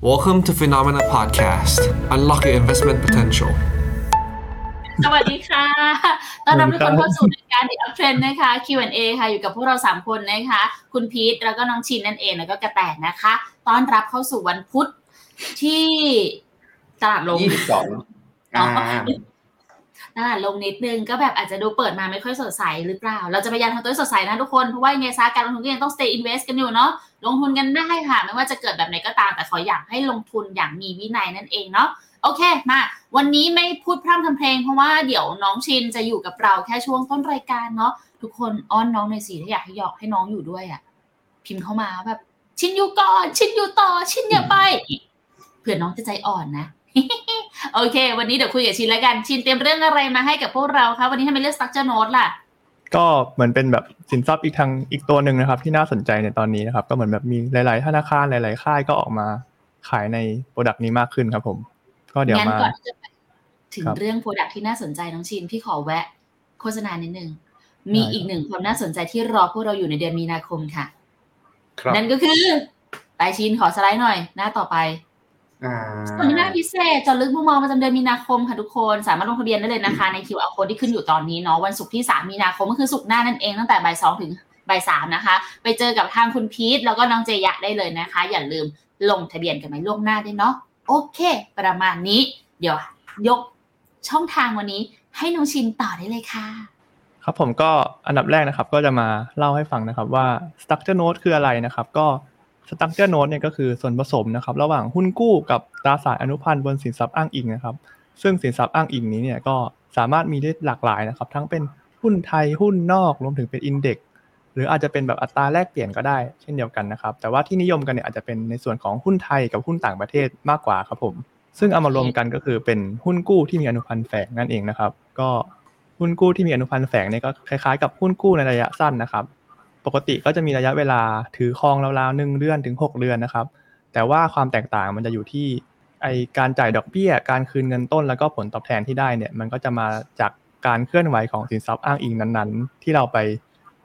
Welcome to Phenomena Podcast. Unlock your investment potential. สวัสดีค่ะ ต้อนรับทุกคนเข้าสู่รายการ The Uptrend นะคะ Q&A ค่ะ อยู่กับพวกเรา 3 คนนะคะ คุณพีท แล้วก็น้องชินนั่นเอง แล้วก็กระแตนะคะ ต้อนรับเข้าสู่วันพุธที่ตลาดลงยี่สิบสองอ๋อ่าอตลาดลงนิดนึงก็แบบอาจจะดูเปิดมาไม่ค่อยสดใสหรือเปล่า เราจะพยายามทำตัวให้สดใสนะทุกคน เพราะว่ายังไงซะการลงทุนก็ยังต้อง stay invest กันอยู่เนาะ ลงทุนกันได้ค่ะ ไม่ว่าจะเกิดแบบไหนก็ตามแต่ขออยากให้ลงทุนอย่างมีวินัยนั่นเองเนาะโอเคมา วันนี้ไม่พูดพร่ำทำเพลงเพราะว่าเดี๋ยวน้องชินจะอยู่กับเราแค่ช่วงต้นรายการเนาะทุกคนอ้อนน้องหน่อยสิถ้าอยากให้ยอกให้น้องอยู่ด้วยอะ่ะ พิมพ์เข้ามาแบบชินอยู่ก่อน ชินอยู่ต่อ ชินอย่าไปเผื่อน้องจะใจอ่อนนะโอเค วันนี้เดี๋ยวคุยกับชินแล้วกัน ชินเตรียมเรื่องอะไรมาให้กับพวกเราคะวันนี้ทำไมเลือก structure note ล่ะ ก็เหมือนเป็นแบบสินทรัพย์อีกทางอีกตัวหนึ่งนะครับ ที่น่าสนใจในตอนนี้นะครับ ก็เหมือนแบบมีหลาย ๆ ธนาคารหลาย ๆ ค่ายก็ออกมาขายใน product นี้มากขึ้นครับ ผม ก็เดี๋ยวงั้นมาก่อนที่จะไปถึงครับเรื่อง product ที่น่าสนใจน้องชินพี่ขอแวะ โฆษณานิดนึงมีอีกหนึ่งความน่าสนใจที่รอพวกเราอยู่ในเดือนมีนาคมค่ะครับนั่นก็คือไปชินขอสไลด์หน่อย หน้าต่อไป อ่าสัมมนาพิเศษเจาะลึกมุมมองประจำเดือนมีนาคมค่ะทุกคนสามารถลงทะเบียนได้เลยนะคะ ใน QR code ที่ขึ้นอยู่ตอนนี้เนาะวันศุกร์ที่ 3 มีนาคมก็คือศุกร์หน้านั่นเองตั้งแต่บ่ายสองถึงบ่ายสามนะคะ ไปเจอกับทางคุณพีทแล้วก็น้องเจยะได้เลยนะคะ อย่าลืมลงทะเบียนกันไว้ล่วงหน้าด้วยเนาะโอเค ประมาณนี้ เดี๋ยวยกช่องทางวันนี้ให้น้องชินต่อได้เลยค่ะ ครับผมก็อันดับแรกนะครับก็จะมาเล่าให้ฟังนะครับว่า structure note คืออะไรนะครับ ก็ structure note เนี่ยก็คือส่วนผสมนะครับระหว่างหุ้นกู้กับตราสารอนุพันธ์บนสินทรัพย์อ้างอิงนะครับ ซึ่งสินทรัพย์อ้างอิงนี้เนี่ยก็สามารถมีได้หลากหลายนะครับ ทั้งเป็นหุ้นไทยหุ้นนอกรวมถึงเป็นอินเด็กหรืออาจจะเป็นแบบอัตราแลกเปลี่ยนก็ได้เช่นเดียวกันนะครับ แต่ว่าที่นิยมกันเนี่ยอาจจะเป็นในส่วนของหุ้นไทยกับหุ้นต่างประเทศมากกว่าครับผม ซึ่งเอามารวมกันก็คือเป็นหุ้นกู้ที่มีอนุพันธ์แฝงนั่นเองนะครับ ก็หุ้นกู้ที่มีอนุพันธ์แฝงเนี่ยก็คล้ายๆ กับหุ้นกู้ในระยะสั้นนะครับ ปกติก็จะมีระยะเวลาถือครองราวๆหนึ่งเดือนถึง 6 เดือนนะครับ แต่ว่าความแตกต่างมันจะอยู่ที่ไอการจ่ายดอกเบี้ย การคืนเงินต้นแล้วก็ผลตอบแทนที่ได้เนี่ยมันก็จะมาจากการเคลื่อนไหวของสินทรัพย์อ้างอิงนั้นๆ ที่เราไป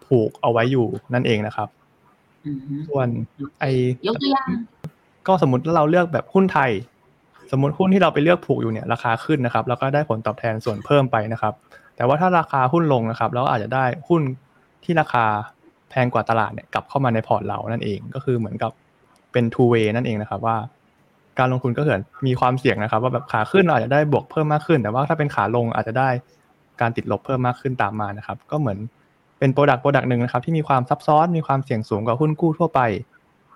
ผูกเอาไว้อยู่นั่นเองนะครับส่วนไอยกตัวอย่างก็สมมติว่าเราเลือกแบบหุ้นไทย สมมติหุ้นที่เราไปเลือกผูกอยู่เนี่ยราคาขึ้นนะครับ แล้วก็ได้ผลตอบแทนส่วนเพิ่มไปนะครับ แต่ว่าถ้าราคาหุ้นลงนะครับ เราอาจจะได้หุ้นที่ราคา แพงกว่าตลาดเนี่ยกลับเข้ามาในพอร์ตเรานั่นเอง ก็คือเหมือนกับเป็น two way นั่นเองนะครับว่า การลงทุนก็เหมือนมีความเสี่ยงนะครับ ว่าแบบขาขึ้นเราอาจจะได้บวกเพิ่มมากขึ้น แต่ว่าถ้าเป็นขาลงอาจจะได้การติดลบเพิ่มมากขึ้นตามมานะครับ ก็เหมือนเป็น product product หนึ่งนะครับ ที่มีความซับซ้อนมีความเสี่ยงสูงกว่าหุ้นกู้ทั่วไป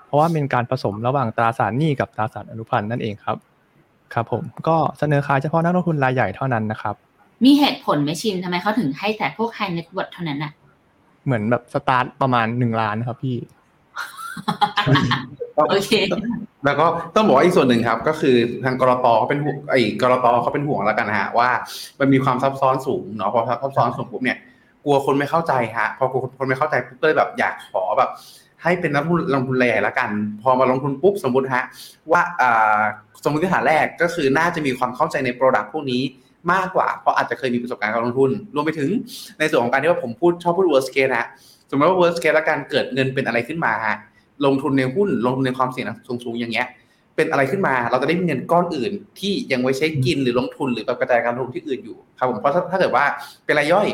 เพราะว่าเป็นการผสมระหว่างตราสารหนี้กับตราสารอนุพันธ์นั่นเองครับครับผมก็เสนอขายเฉพาะนักลงทุนรายใหญ่เท่านั้นนะครับ มีเหตุผลไหมชินทำไมเขาถึงให้แต่พวก high net worth เท่านั้นน่ะ เหมือนแบบสตาร์ทประมาณหนึ่งล้านครับพี่โอเคแล้วก็ต้องบอกว่าอีกส่วนหนึ่งครับ ก็คือทางกรตเขาเป็นห่วงไอ้กรตเขาเป็นห่วงแล้วกันนะฮะว่ามันมีความซับซ้อนสูงเนาะพอซับซ้อนสูงปุ๊บเนี่ยกลัวคนไม่เข้าใจฮะพอกลัวคนไม่เข้าใจปุ๊บก็เลยแบบอยากขอแบบ ให้เป็นนักลงทุนลงทุนรายใหญ่ละกัน พอมาลงทุนปุ๊บสมมติฮะว่าอ่าสมมติฐานแรกก็คือน่าจะมีความเข้าใจในโปรดักต์พวกนี้ มากกว่า เพราะอาจจะเคยมีประสบการณ์การลงทุน รวมไปถึงในส่วนของการที่ว่าผมพูดชอบพูด worst case ฮะสมมติว่า worst case แล้วการเกิดเงินเป็นอะไรขึ้นมาฮะลงทุนในหุ้นลงทุนในความเสี่ยงสูงๆอย่างเงี้ยเป็นอะไรขึ้นมา เราจะได้มีเงินก้อนอื่น ที่ยังไว้ใช้กินหรือลงทุนหรือแบบกระจายการลงทุนที่อื่นอยู่ครับผมเพราะถ้าถ้าเกิดว่าเป็นรายย่อย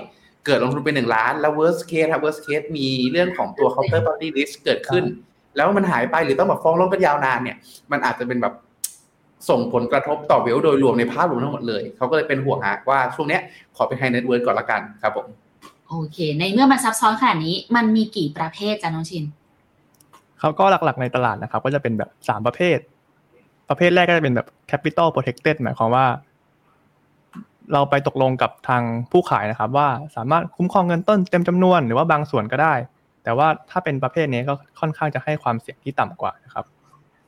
เกิดลงทุนเป็นหนึ่งล้าน แล้ว worst case ครับ worst case มีเรื่องของตัว counter party risk เกิดขึ้น แล้วมันหายไปหรือต้องแบบฟ้องร้องกันยาวนานเนี่ย มันอาจจะเป็นแบบ ส่งผลกระทบต่อเวลโดยรวมในภาพรวมทั้งหมดเลย เขาก็เลยเป็นห่วงฮะว่าช่วงเนี้ยขอเป็น high net worth ก่อนละกันครับผมโอเค ในเมื่อมันซับซ้อนขนาดนี้มันมีกี่ประเภทจ้ะน้องชินเขาก็หลักๆในตลาดนะครับ ก็จะเป็นแบบสามประเภท ประเภทแรกก็จะเป็นแบบ capital protected หมายความว่า เราไปตกลงกับทางผู้ขายนะครับ ว่าสามารถคุ้มครองเงินต้นเต็มจำนวนหรือว่าบางส่วนก็ได้ แต่ว่าถ้าเป็นประเภทนี้ก็ค่อนข้างจะให้ความเสี่ยงที่ต่ำกว่านะครับ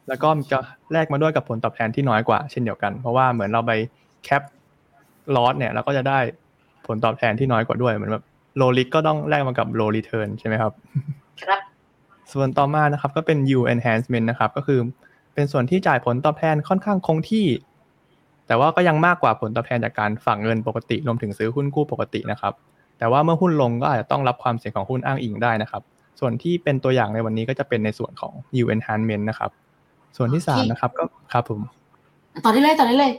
แล้วก็จะแลกมาด้วยกับผลตอบแทนที่น้อยกว่าเช่นเดียวกัน เพราะว่าเหมือนเราไป cap loss เนี่ยเราก็จะได้ผลตอบแทนที่น้อยกว่าด้วยเหมือนแบบ low risk ก็ต้องแลกมากับ low return ใช่ไหมครับ ครับ ส่วนต่อมานะครับก็เป็น yield enhancement นะครับ ก็คือเป็นส่วนที่จ่ายผลตอบแทนค่อนข้างคงที่ แต่ว่าก็ยังมากกว่าผลตอบแทนจากการฝากเงินปกติรวมถึงซื้อหุ้นกู้ปกตินะครับ แต่ว่าเมื่อหุ้นลงก็อาจจะต้องรับความเสี่ยงของหุ้นอ้างอิงได้นะครับ ส่วนที่เป็นตัวอย่างในวันนี้ก็จะเป็นในส่วนของ yield enhancement นะครับ ส่วนที่สามนะครับ ก็ครับผมต่อได้เลยต่อได้เลย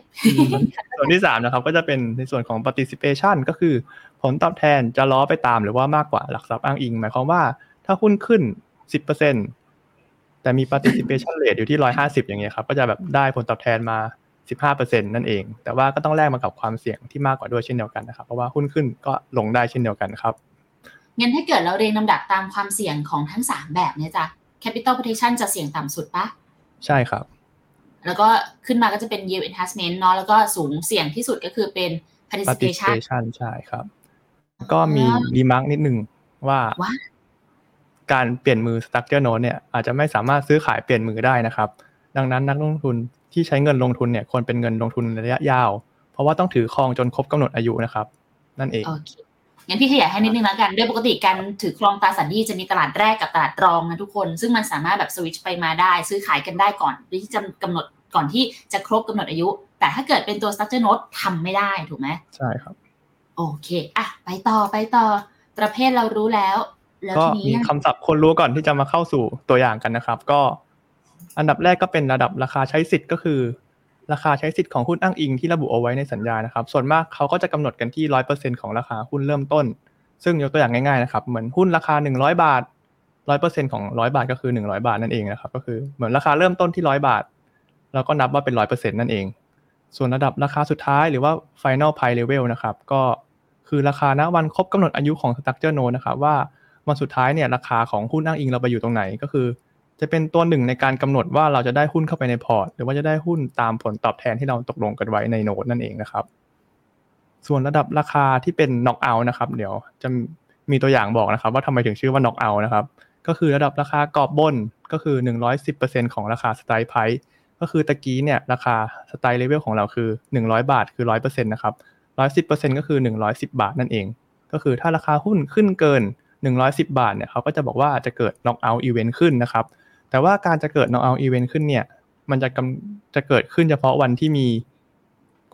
ส่วนที่สามนะครับ ก็จะเป็นในส่วนของ participation ก็คือผลตอบแทนจะล้อไปตามหรือว่ามากกว่าหลักทรัพย์อ้างอิง หมายความว่าถ้าหุ้นขึ้น10%แต่มี participation rate อยู่ที่150อย่างเงี้ยครับ ก็จะแบบได้ผลตอบแทนมา15%นั่นเอง แต่ว่าก็ต้องแลกมากับความเสี่ยงที่มากกว่าด้วยเช่นเดียวกันนะครับ เพราะว่าหุ้นขึ้นก็ลงได้เช่นเดียวกันครับงั้นถ้าเกิดเราเรียงลำดับตามความเสี่ยงของทั้ง3แบบเนี่ยจ้ะ capital protection จะเสี่ยงต่ำสุดปะ ใช่ครับ แล้วก็ขึ้นมาก็จะเป็น yield enhancement เนาะแล้วก็สูงเสี่ยงที่สุดก็คือเป็น participation participation ใช่ครับ ก็มีรีมาร์กนิดนึงว่าว่าการเปลี่ยนมือ structure note เนี่ยอาจจะไม่สามารถซื้อขายเปลี่ยนมือได้นะครับ ดังนั้นนักลงทุนที่ใช้เงินลงทุนเนี่ยควรเป็นเงินลงทุนระยะยาว เพราะว่าต้องถือครองจนครบกำหนดอายุนะครับ นั่นเอง โอเค งั้นพี่ขยายให้นิดนึงแล้วกัน โดยปกติการถือครองตราสารหนี้จะมีตลาดแรกกับตลาดรองนะทุกคน ซึ่งมันสามารถแบบสวิตชไปมาได้ ซื้อขายกันได้ก่อนที่จะกำหนดก่อนที่จะครบกำหนดอายุ แต่ถ้าเกิดเป็นตัว structure note ทำไม่ได้ถูกไหมใช่ครับ โอเคอะไปต่อไปต่อประเภทเรารู้แล้วแล้วก็ทีนี้มียังคำศัพท์คนรู้ก่อนที่จะมาเข้าสู่ตัวอย่างกันนะครับ ก็อันดับแรกก็เป็นระดับราคาใช้สิทธิ์ก็คือ ราคาใช้สิทธิ์ของหุ้นอ้างอิงที่ระบุเอาไว้ในสัญญานะครับ ส่วนมากเขาก็จะกำหนดกันที่ร้อยเปอร์เซ็นของราคาหุ้นเริ่มต้น ซึ่งยกตัวอย่างง่ายๆนะครับ เหมือนหุ้นราคาหนึ่งร้อยบาทร้อยเปอร์เซ็นของร้อยบาทก็คือหนึ่งร้อยบาทนั่นเองนะครับ ก็คือเหมือนราคาเริ่มต้นที่ร้อยบาทแล้วก็นับว่าเป็นร้อยเปอร์เซ็นนั่นเอง ส่วนระดับราคาสุดท้ายหรือว่า final price level นะครับ ก็คือราคาณวันครบกำหนดอายุของ structure note นะครับว่าวันสุดท้ายเนี่ยราคาของหุ้นอ้างอิงเราไปอยู่ตรงไหนก็คือ จะเป็นตัวหนึ่งในการกำหนดว่าเราจะได้หุ้นเข้าไปในพอร์ต หรือว่าจะได้หุ้นตามผลตอบแทนที่เราตกลงกันไว้ในโน้ตนั่นเองนะครับ ส่วนระดับราคาที่เป็น knock out นะครับ เดี๋ยวจะมีตัวอย่างบอกนะครับ ว่าทำไมถึงชื่อว่า knock out นะครับ ก็คือระดับราคากรอบบนก็คือ 110%ของราคา strike price ก็คือตะกี้เนี่ยราคา strike level ของเราคือ 100 บาทคือ 100%นะครับ110%ก็คือ 110 บาทนั่นเอง ก็คือถ้าราคาหุ้นขึ้นเกิน 110 บาทเนี่ยเขาก็จะบอกว่าจะเกิด knock out event ขึ้นนะครับ แต่ว่าการจะเกิด knock out event ขึ้นเนี่ย มันจะกำจะเกิดขึ้นเฉพาะวันที่มี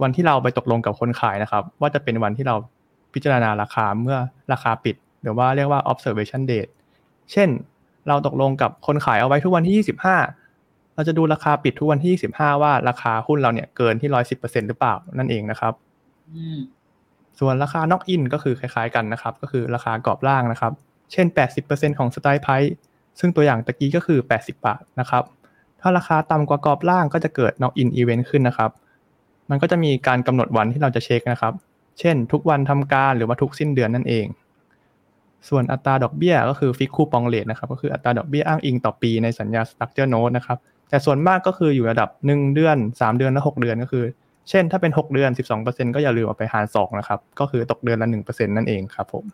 วันที่เราไปตกลงกับคนขายนะครับ ว่าจะเป็นวันที่เราพิจารณาราคาเมื่อราคาปิด หรือว่าเรียกว่า observation date เช่น เราตกลงกับคนขายเอาไว้ทุกวันที่ 25 เราจะดูราคาปิดทุกวันที่ 25 ว่าราคาหุ้นเราเนี่ยเกินที่ 110%หรือเปล่านั่นเองนะครับอืมส่วนราคา knock in ก็คือคล้ายๆกันนะครับ ก็คือราคากรอบล่างนะครับ เช่น 80%ของ strike price ซึ่งตัวอย่างตะกี้ก็คือ 80 บาทนะครับ ถ้าราคาต่ำกว่ากรอบล่างก็จะเกิด knock in event ขึ้นนะครับ มันก็จะมีการกำหนดวันที่เราจะเช็คนะครับ เช่น ทุกวันทำการหรือว่าทุกสิ้นเดือนนั่นเอง ส่วนอัตราดอกเบี้ยก็คือฟิกคูปองเลทนะครับ ก็คืออัตราดอกเบี้ยอ้างอิงต่อปีในสัญญา structure note นะครับ แต่ส่วนมากก็คืออยู่ระดับ 1 เดือน 3 เดือนและ 6 เดือนก็คือ เช่น ถ้าเป็น 6 เดือน 12%ก็อย่าลืมเอาไปหาร2นะครับ ก็คือตกเดือนละ1%นั่นเองครับผม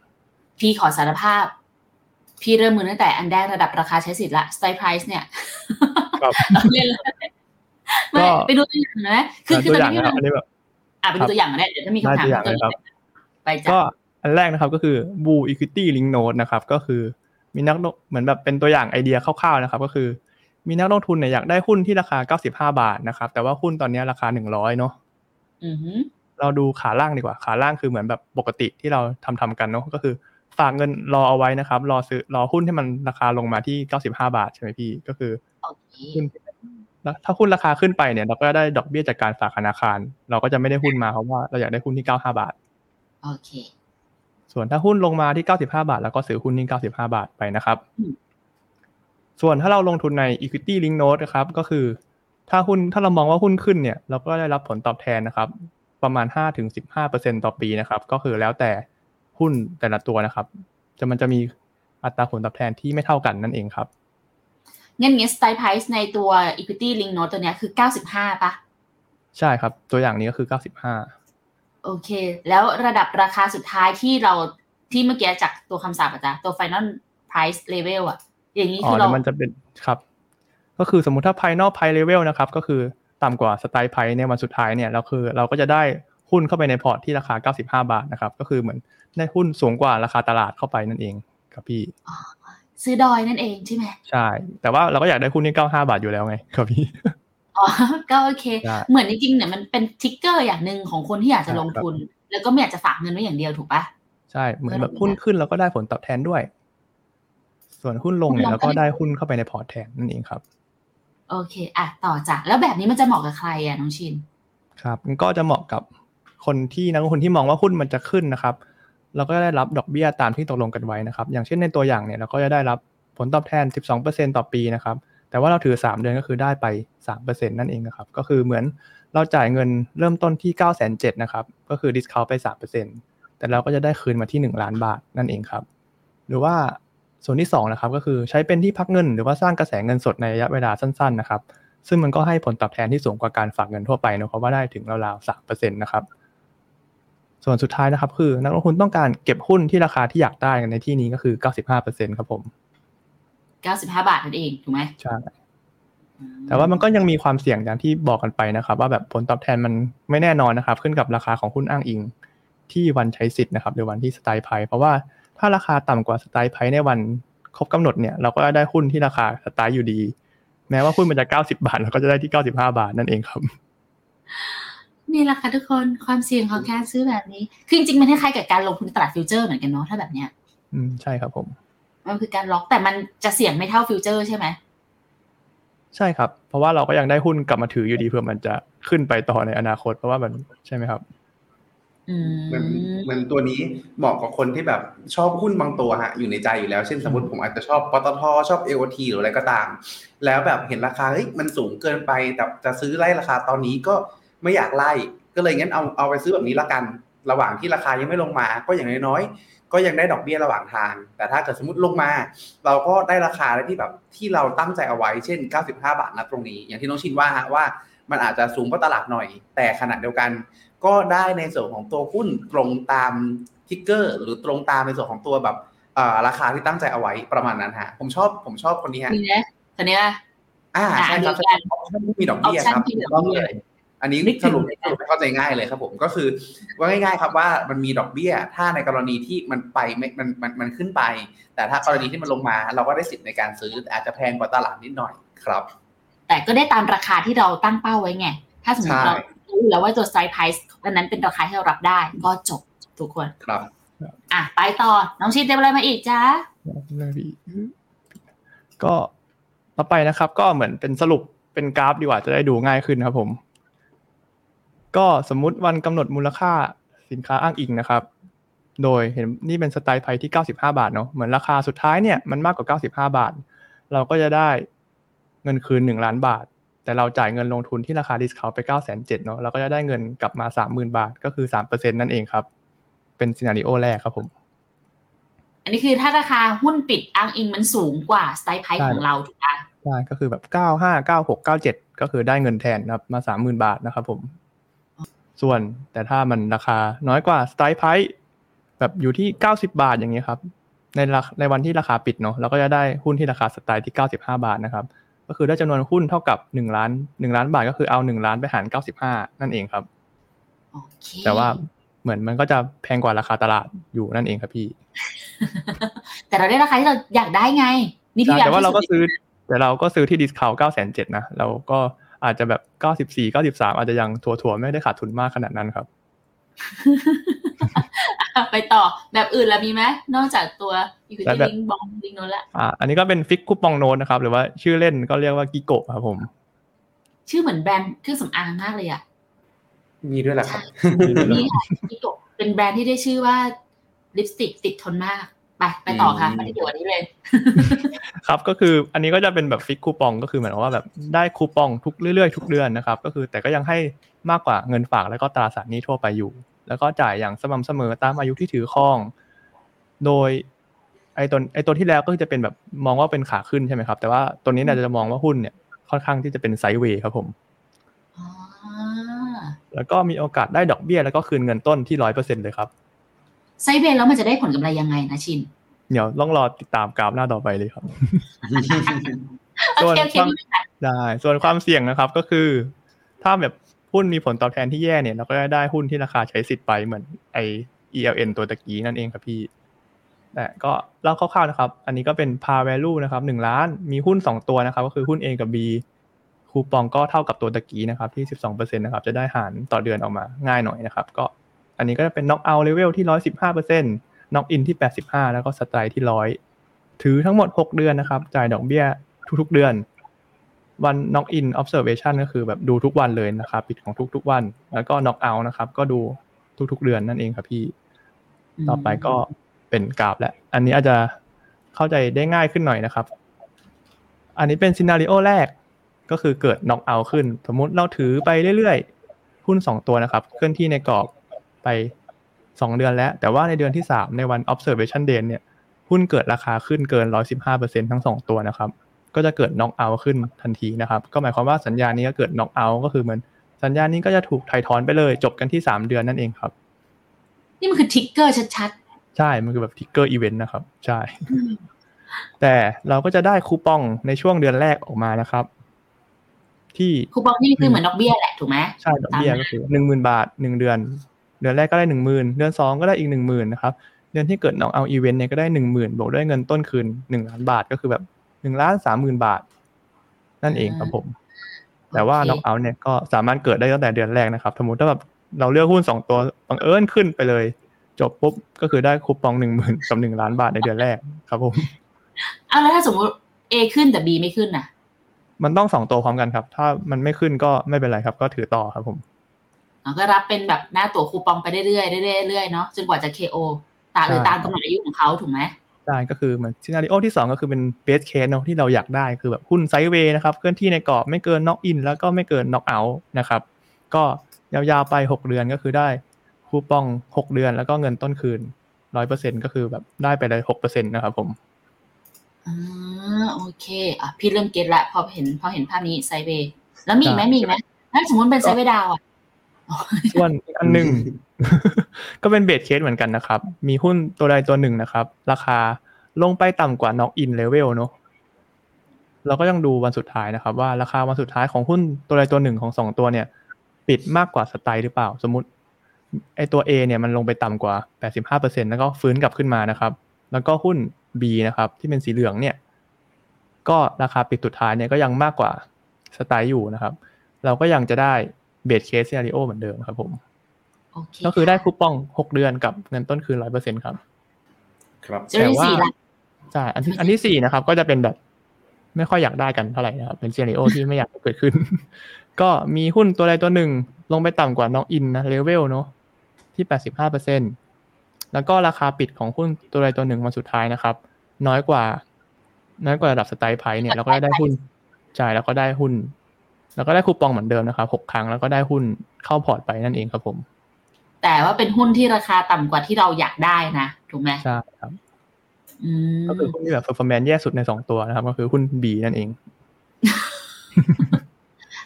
พี่ขอสารภาพ พี่เริ่มมือตั้งแต่อันแรกระดับราคาใช้สิทธิ์ละ strike price เนี่ยครับเล่นเลยไม่ก็ไปดูตัวอย่างนะคือคือตัวตออนย่างนี้นะครับอันนี้แบบอะไปดูตัวอย่างมาได้เดี๋ยวถ้ามีคำถามได้ตัวอย่างเลยครับไปจ้ะก็อันแรกนะครับก็คือ Blue Equity Link Note นะครับ ก็คือมีนักลงเหมือนแบบเป็นตัวอย่างไอเดียคร่าวๆนะครับ ก็คือ มีนักลงทุนเนี่ยอยากได้หุ้นที่ราคา 95 บาทนะครับ แต่ว่าหุ้นตอนนี้ราคา 100 เนาะอือหือเราดูขาล่างดีกว่า ขาล่างคือเหมือนแบบปกติที่เราทำทำกันเนาะก็คือ ฝากเงินรอเอาไว้นะครับ รอซื้อรอหุ้นที่มันราคาลงมาที่95บาทใช่ไหมพี่ก็คือโอเคหุ้นแล้วถ้าหุ้นราคาขึ้นไปเนี่ย เราก็ได้ดอกเบี้ยจากการฝากธนาคาร เราก็จะไม่ได้หุ้นมาเพราะว่าเราอยากได้หุ้นที่95บาทโอเค ส่วนถ้าหุ้นลงมาที่95บาท แล้วก็ซื้อหุ้นที่95บาทไปนะครับอืมส่วนถ้าเราลงทุนใน equity link note นะครับ ก็คือ ถ้าหุ้นถ้าเรามองว่าหุ้นขึ้นเนี่ย เราก็ได้รับผลตอบแทนนะครับ ประมาณ5-15%ต่อปีนะครับ ก็คือแล้วแต่ หุ้นแต่ละตัวนะครับ จะมันจะมีอัตราผลตอบแทนที่ไม่เท่ากันนั่นเองครับงั้นงี้ strike price ในตัว equity link note ตัวเนี้ยคือ 95ปะใช่ครับ ตัวอย่างนี้ก็คือ 95 โอเค แล้วระดับราคาสุดท้ายที่เราที่เมื่อกี้จากตัวคำศัพท์อะจ๊ะตัว final price level อะอย่างนี้อ๋อคือแล้เราวมันจะเป็นครับก็คือสมมุติถ้า final price level นะครับ ก็คือต่ำกว่า strike price ในวันสุดท้ายเนี่ยเราคือเราก็จะได้ หุ้นเข้าไปในพอร์ตที่ราคา 95 บาทนะครับ ก็คือเหมือนได้หุ้นสูงกว่าราคาตลาดเข้าไปนั่นเองครับพี่ซื้อดอยนั่นเองใช่ไหมใช่ แต่ว่าเราก็อยากได้หุ้นที่ 95 บาทอยู่แล้วไงครับพี่อ๋อก็โอเคใช่เหมือนจริงๆเนี่ยมันเป็น trigger อย่างหนึ่งของคนที่อยากจะใช่ลงครับทุน แล้วก็ไม่อยากจะฝากเงินไว้อย่างเดียวถูกปะใช่เหมือนเออแบบหุ้นขึ้นเราก็ได้ผลตอบแทนด้วย ส่วนหุ้นลงเนี่ยหุ้นลงเราก็ก็ได้ได้หุ้นเข้าไปในพอร์ตแทนนั่นเองครับ โอเคอะต่อจ้ะแล้วแบบนี้มันจะเหมาะกับใครอะน้องชินครับ มันก็จะเหมาะกับ คนที่นักลงทุนที่มองว่าหุ้นมันจะขึ้นนะครับ เราก็จะได้รับดอกเบี้ยตามที่ตกลงกันไว้นะครับ อย่างเช่นในตัวอย่างเนี่ยเราก็จะได้รับผลตอบแทน 12%ต่อปีนะครับ แต่ว่าเราถือ 3 เดือนก็คือได้ไป 3%นั่นเองนะครับ ก็คือเหมือนเราจ่ายเงินเริ่มต้นที่ 9 7 0 0 0นะครับ ก็คือ discount ไป 3%แต่เราก็จะได้คืนมาที่ 1 ล้านบาทนั่นเองครับ หรือว่าส่วนที่2นะครับก็คือใช้เป็นที่พักเงิน หรือว่าสร้างกระแสเงินสดในระยะเวลาสั้นๆนะครับ ซึ่งมันก็ให้ผลตอบแทนที่สูงกว่าการฝากเงินทั่วไปนะเพราะว่าได้ถึงราวๆสามเปอร์เซ็นต์นะครับ ส่วนสุดท้ายนะครับ คือนักลงทุนต้องการเก็บหุ้นที่ราคาที่อยากได้ในที่นี้ก็คือเก้าสิบห้าเปอร์เซ็นต์ครับผม 95 บาทนั่นเองถูกไหมใช่แต่ว่ามันก็ยังมีความเสี่ยงอย่างที่บอกกันไปนะครับ ว่าแบบผลตอบแทนมันไม่แน่นอนนะครับ ขึ้นกับราคาของหุ้นอ้างอิง ที่วันใช้สิทธิ์นะครับหรือวันที่สไตล์ไพเพราะว่าถ้าราคาต่ำกว่าสไตล์ไพในวันครบกำหนดเนี่ยเราก็ได้หุ้นที่ราคาสไตล์อยู่ดี แม้ว่าหุ้นมันจะ 90 บาทเราก็จะได้ที่ 95 บาทนั่นเองครับ นี่แหละค่ะทุกคนความเสี่ยงของการซื้อแบบนี้ คือจริงๆมันคล้ายๆกับการลงทุนในตลาดฟิวเจอร์เหมือนกันเนาะถ้าแบบเนี้ย อืมใช่ครับผม มันคือการล็อกแต่มันจะเสี่ยงไม่เท่าฟิวเจอร์ใช่ไหมใช่ครับ เพราะว่าเราก็ยังได้หุ้นกลับมาถืออยู่ดีเพื่อมันจะขึ้นไปต่อในอนาคต เพราะว่ามันใช่ไหมครับอืมเหมือนเหมือนตัวนี้เหมาะกับคนที่แบบชอบหุ้นบางตัวฮะอยู่ในใจอยู่แล้ว เช่นสมมติผมอาจจะชอบปตทชอบ AOT หรืออะไรก็ตาม แล้วแบบเห็นราคาเฮ้ยมันสูงเกินไปแต่จะซื้อไล่ราคาตอนนี้ก็ ไม่อยากไล่ก็เลยงั้นเอาเอาไปซื้อแบบนี้ละกัน ระหว่างที่ราคายังไม่ลงมา ก็อย่างน้อยๆก็ยังได้ดอกเบี้ยระหว่างทาง แต่ถ้าเกิดสมมติลงมา เราก็ได้ราคาได้ที่แบบที่เราตั้งใจเอาไว้เช่น 95 บาทนะตรงนี้ อย่างที่น้องชินว่าฮะว่ามันอาจจะสูงกว่าตลาดหน่อย แต่ขณะเดียวกัน ก็ได้ในส่วนของตัวหุ้นตรงตามทิกเกอร์ หรือตรงตามในส่วนของตัวแบบอ่าราคาที่ตั้งใจเอาไว้ประมาณนั้นฮะ ผมชอบผมชอบคนนี้ฮะนี่นะคนนี้ว่าอ่าอ่าใช่ครับเดียวกันออปชั่นที่มีดอกเบี้ยครับ option ที่มีดอกต้องเบี้ยเลย อันนี้นึกถึสงรุปเลยนะสรุปให้เข้าใจง่ายเลยครับผมก็คือว่าง่าย ๆ ครับว่ามันมีดอกเบี้ย ถ้าในกรณีที่มันไปไม่มันมันมันขึ้นไป แต่ถ้ากรณีที่มันลงมา เราก็ได้สิทธิ์ในการซื้อแต่อาจจะแพงกว่าตลาดนิดหน่อยครับ แต่ก็ได้ตามราคาที่เราตั้งเป้าไว้ไง ถ้าสมมติใช่เรารู้แล้วว่าตัว strike price อันนั้นเป็นราคาที่เรารับได้ก็จบทุกคนครับอะไปต่อน้องชินเตรียมอะไรมาอีกจ้าก็ต่อไปนะครับ ก็เหมือนเป็นสรุปเป็นกราฟดีกว่าจะได้ดูง่ายขึ้นครับผม ก็สมมุติวันกำหนดมูลค่าสินค้าอ้างอิงนะครับ โดยเห็นนี่เป็น strike price ที่ 95 บาทเนาะเหมือนราคาสุดท้ายเนี่ยมันมากกว่า 95 บาท เราก็จะได้เงินคืน 1 ล้านบาท แต่เราจ่ายเงินลงทุนที่ราคา discount ไป9 7 0 0 0เนาะเราก็จะได้เงินกลับมา 30,000 บาท ก็คือ 3%นั่นเองครับ เป็น scenario แรกครับผม อันนี้คือถ้าราคาหุ้นปิดอ้างอิงมันสูงกว่า strike price ใช่ของเราถูกปะใช่ก็คือแบบ 95 96 97 ก็คือได้เงินแทนนะครับมา 30,000 บาทนะครับผม ส่วน แต่ถ้ามันราคาน้อยกว่า strike price แบบอยู่ที่ 90 บาทอย่างเงี้ยครับในราในวันที่ราคาปิดเนาะเราก็จะได้หุ้นที่ราคาสไตล์ที่ 95 บาทนะครับก็คือได้จำนวนหุ้นเท่ากับ1ล้าน1ล้านบาทก็คือเอา 1 ล้านไปหาร 95 นั่นเองครับโอเคแต่ว่าเหมือนมันก็จะแพงกว่าราคาตลาดอยู่นั่นเองครับพี่ แต่เราได้ราคาที่เราอยากได้ไง นี่พี่ใช่แต่ว่าเราก็ซื้ซื้อ แต่เราก็ซื้อที่ discount เก้าแสนเจ็ดนะ เราก็ อาจจะแบบเก้าสิบสี่เก้าสิบสามอาจจะยังถั่วถั่วๆไม่ได้ขาดทุนมากขนาดนั้นครับ ไปต่อแบบอื่นละมีไหมนอกจากตัว equity แล้วแบบ link bond link note ละอ่าอันนี้ก็เป็นฟิกคูปองโน e นะครับ หรือว่าชื่อเล่นก็เรียกว่า KIKO ครับผม ชื่อเหมือนแบรนด์เครื่องสำอางมากเลยอะมีด้วยแหละครับนี่ค่ะกิโกะเป็นแบรนด์ที่ได้ชื่อว่าลิปสติกติดทนมาก ไปไปต่อค่ะอืมไม่ได้อยู่อันนี้เลย ครับก็คืออันนี้ก็จะเป็นแบบฟิกคูปองก็คือเหมือนว่าแบบได้คูปองทุกเรื่อยๆทุกเดือนนะครับ ก็คือแต่ก็ยังให้มากกว่าเงินฝากแล้วก็ตราสารหนี้ทั่วไปอยู่ แล้วก็จ่ายอย่างสม่ำเสมอตามอายุที่ถือครอง โดยไอ้ตัวไอ้ตัวที่แล้วก็จะเป็นแบบมองว่าเป็นขาขึ้นใช่ไหมครับ แต่ว่าตัวนี้เนี่ยจะมองว่าหุ้นเนี่ยค่อนข้างที่จะเป็นไซด์เวย์ครับผมอ๋อแล้วก็มีโอกาสได้ดอกเบี้ยแล้วก็คืนเงินต้นที่ร้อยเปอร์เซ็นเลยครับ ไซด์เวย์แล้วมันจะได้ผลกำไรยังไงนะชิน เดี๋ยวต้องรอติดตามกราฟหน้าต่อไปเลยครับโอส่วนเคโอเคความไม่เป็นไรได้ส่วนความเสี่ยงนะครับก็คือ ถ้าแบบหุ้นมีผลตอบแทนที่แย่เนี่ยเราก็จะได้หุ้นที่ราคาใช้สิทธิ์ไปเหมือนไอ ELN ตัวตะกี้นั่นเองครับพี่แต่ก็เล่าคร่าวๆนะครับ อันนี้ก็เป็น par value นะครับหนึ่งล้านมีหุ้นสองตัวนะครับ ก็คือหุ้น A กับ B คูปองก็เท่ากับตัวตะกี้นะครับที่12%นะครับ จะได้หารต่อเดือนออกมาง่ายหน่อยนะครับ ก็ อันนี้ก็จะเป็น knock out level ที่115% knock in ที่85แล้วก็ strike ที่100ถือทั้งหมด6เดือนนะครับ จ่ายดอกเบี้ยทุกๆเดือน วัน knock in observation ก็คือแบบดูทุกวันเลยนะครับปิดของทุกๆวัน แล้วก็ knock out นะครับ ก็ดูทุกๆเดือนนั่นเองครับพี่ ต่อไปก็เป็นกราฟแล้วอันนี้อาจจะเข้าใจได้ง่ายขึ้นหน่อยนะครับ อันนี้เป็นซีนารีโอแรกก็คือเกิดน็อกเอาขึ้น สมมุติเราถือไปเรื่อยๆหุ้นสองตัวนะครับ เคลื่อนที่ในกรอบ ไปสองเดือนแล้ว แต่ว่าในเดือนที่สามในวัน observation day เนี่ย หุ้นเกิดราคาขึ้นเกินร้อยสิบห้าเปอร์เซ็นทั้งสองตัวนะครับ ก็จะเกิดน็อกเอาขึ้นทันทีนะครับ ก็หมายความว่าสัญญานี้ก็เกิด knock out ก็คือเหมือนสัญญานี้ก็จะถูกไถ่ถอนไปเลย จบกันที่สามเดือนนั่นเองครับ นี่มันคือ trigger ชัดใช่ มันคือแบบ trigger event นะครับ ใช่ แต่เราก็จะได้คูปองในช่วงเดือนแรกออกมานะครับ ที่ๆคูปองนี่คือเหมือนดอกเบี้ยแหละถูกไหมใช่ดอกเบี้ยก็คือหนึ่งหมื่นบาทหนึ่งเดือน เดือนแรกก็ได้หนึ่งหมื่นเดือนสองก็ได้อีกหนึ่งหมื่นนะครับ เดือนที่เกิด knock out event เนี่ยก็ได้หนึ่งหมื่นบวกด้วยเงินต้นคืนหนึ่งล้านบาทก็คือแบบหนึ่งล้านสามหมื่นบาท นั่นเองครับผม แต่ว่าน็อกเอาเนี่ยก็สามารถเกิดได้ตั้งแต่เดือนแรกนะครับสมมติถ้าแบบเราเลือกหุ้นสองตัวบังเอิญขึ้นไปเลย จบปุ๊บก็คือได้คูปองหนึ่งหมื่นกับหนึ่งล้านบาทในเดือนแรกครับผมเอาแล้วถ้าสมมติ A ขึ้นแต่ B ไม่ขึ้นน่ะ มันต้องสองตัวพร้อมกันครับ ถ้ามันไม่ขึ้นก็ไม่เป็นไรครับ ก็ถือต่อครับผมเรา ก็รับเป็นแบบหน้าตั๋วคูปองไปเรื่อยๆเรื่อยๆเรื่อยๆเนาะจนกว่าจะ KO ตามหรือใช่ตามกำหนดอายุของเขาถูกไหมใช่ก็คือเหมือน scenario ที่สองก็คือเป็น base case เนาะที่เราอยากได้คือแบบหุ้น sideway นะครับเคลื่อนที่ในกรอบไม่เกิน knock in แล้วก็ไม่เกิน knock out นะครับ ก็ยาวๆไปหกเดือนก็คือได้คูปองหกเดือนแล้วก็เงินต้นคืนร้อยเปอร์เซ็นก็คือแบบได้ไปเลยหกเปอร์เซ็นต์นะครับผมอ่าโอเคอะพี่เริ่ม get ละพอเห็นพอเห็นภาพนี้ sideway แล้วมีอีกไหมมีอีกไหมถ้าสมมติเป็น sideway down อะ ส่วนอันหนึ่ง ก็เป็นเบสเคสเหมือนกันนะครับ มีหุ้นตัวใดตัวหนึ่งนะครับ ราคาลงไปต่ำกว่า knock in level เนอะเราก็ยังดูวันสุดท้ายนะครับ ว่าราคาวันสุดท้ายของหุ้นตัวใดตัวหนึ่งของสองตัวเนี่ย ปิดมากกว่าสไตล์หรือเปล่า สมมติไอตัว A เนี่ยมันลงไปต่ำกว่า 85%แล้วก็ฟื้นกลับขึ้นมานะครับ แล้วก็หุ้น B นะครับ ที่เป็นสีเหลืองเนี่ย ก็ราคาปิดสุดท้ายเนี่ยก็ยังมากกว่าstrike อยู่นะครับ เราก็ยังจะได้ base case scenario เหมือนเดิมครับผมโอเคก็คือได้คูปอง6เดือนกับเงินต้นคืน100%ครับ ครับเจอรี่สี่ละใช่อันที่อันที่สี่นะครับ ก็จะเป็นแบบ ไม่ค่อยอยากได้กันเท่าไหร่นะครับ เป็น scenario ที่ไม่อยากให้เกิดขึ้น ก็มีหุ้นตัวใดตัวหนึ่ง ลงไปต่ำกว่า knock in นะ level เนาะที่85%แล้วก็ราคาปิดของหุ้นตัวใดตัวหนึ่งมาสุดท้ายนะครับ น้อยกว่า น้อยกว่าระดับ strike price เนี่ยเราก็ได้หุ้นใช่แล้วก็ได้หุ้น แล้วก็ได้คูปองเหมือนเดิมนะครับหกครั้งแล้วก็ได้หุ้นเข้าพอร์ตไปนั่นเองครับผม แต่ว่าเป็นหุ้นที่ราคาต่ำกว่าที่เราอยากได้นะถูกไหมใช่ครับอืมก็คือหุ้นที่แบบ performance แย่สุดในสองตัวนะครับ ก็คือหุ้น B นั่นเอง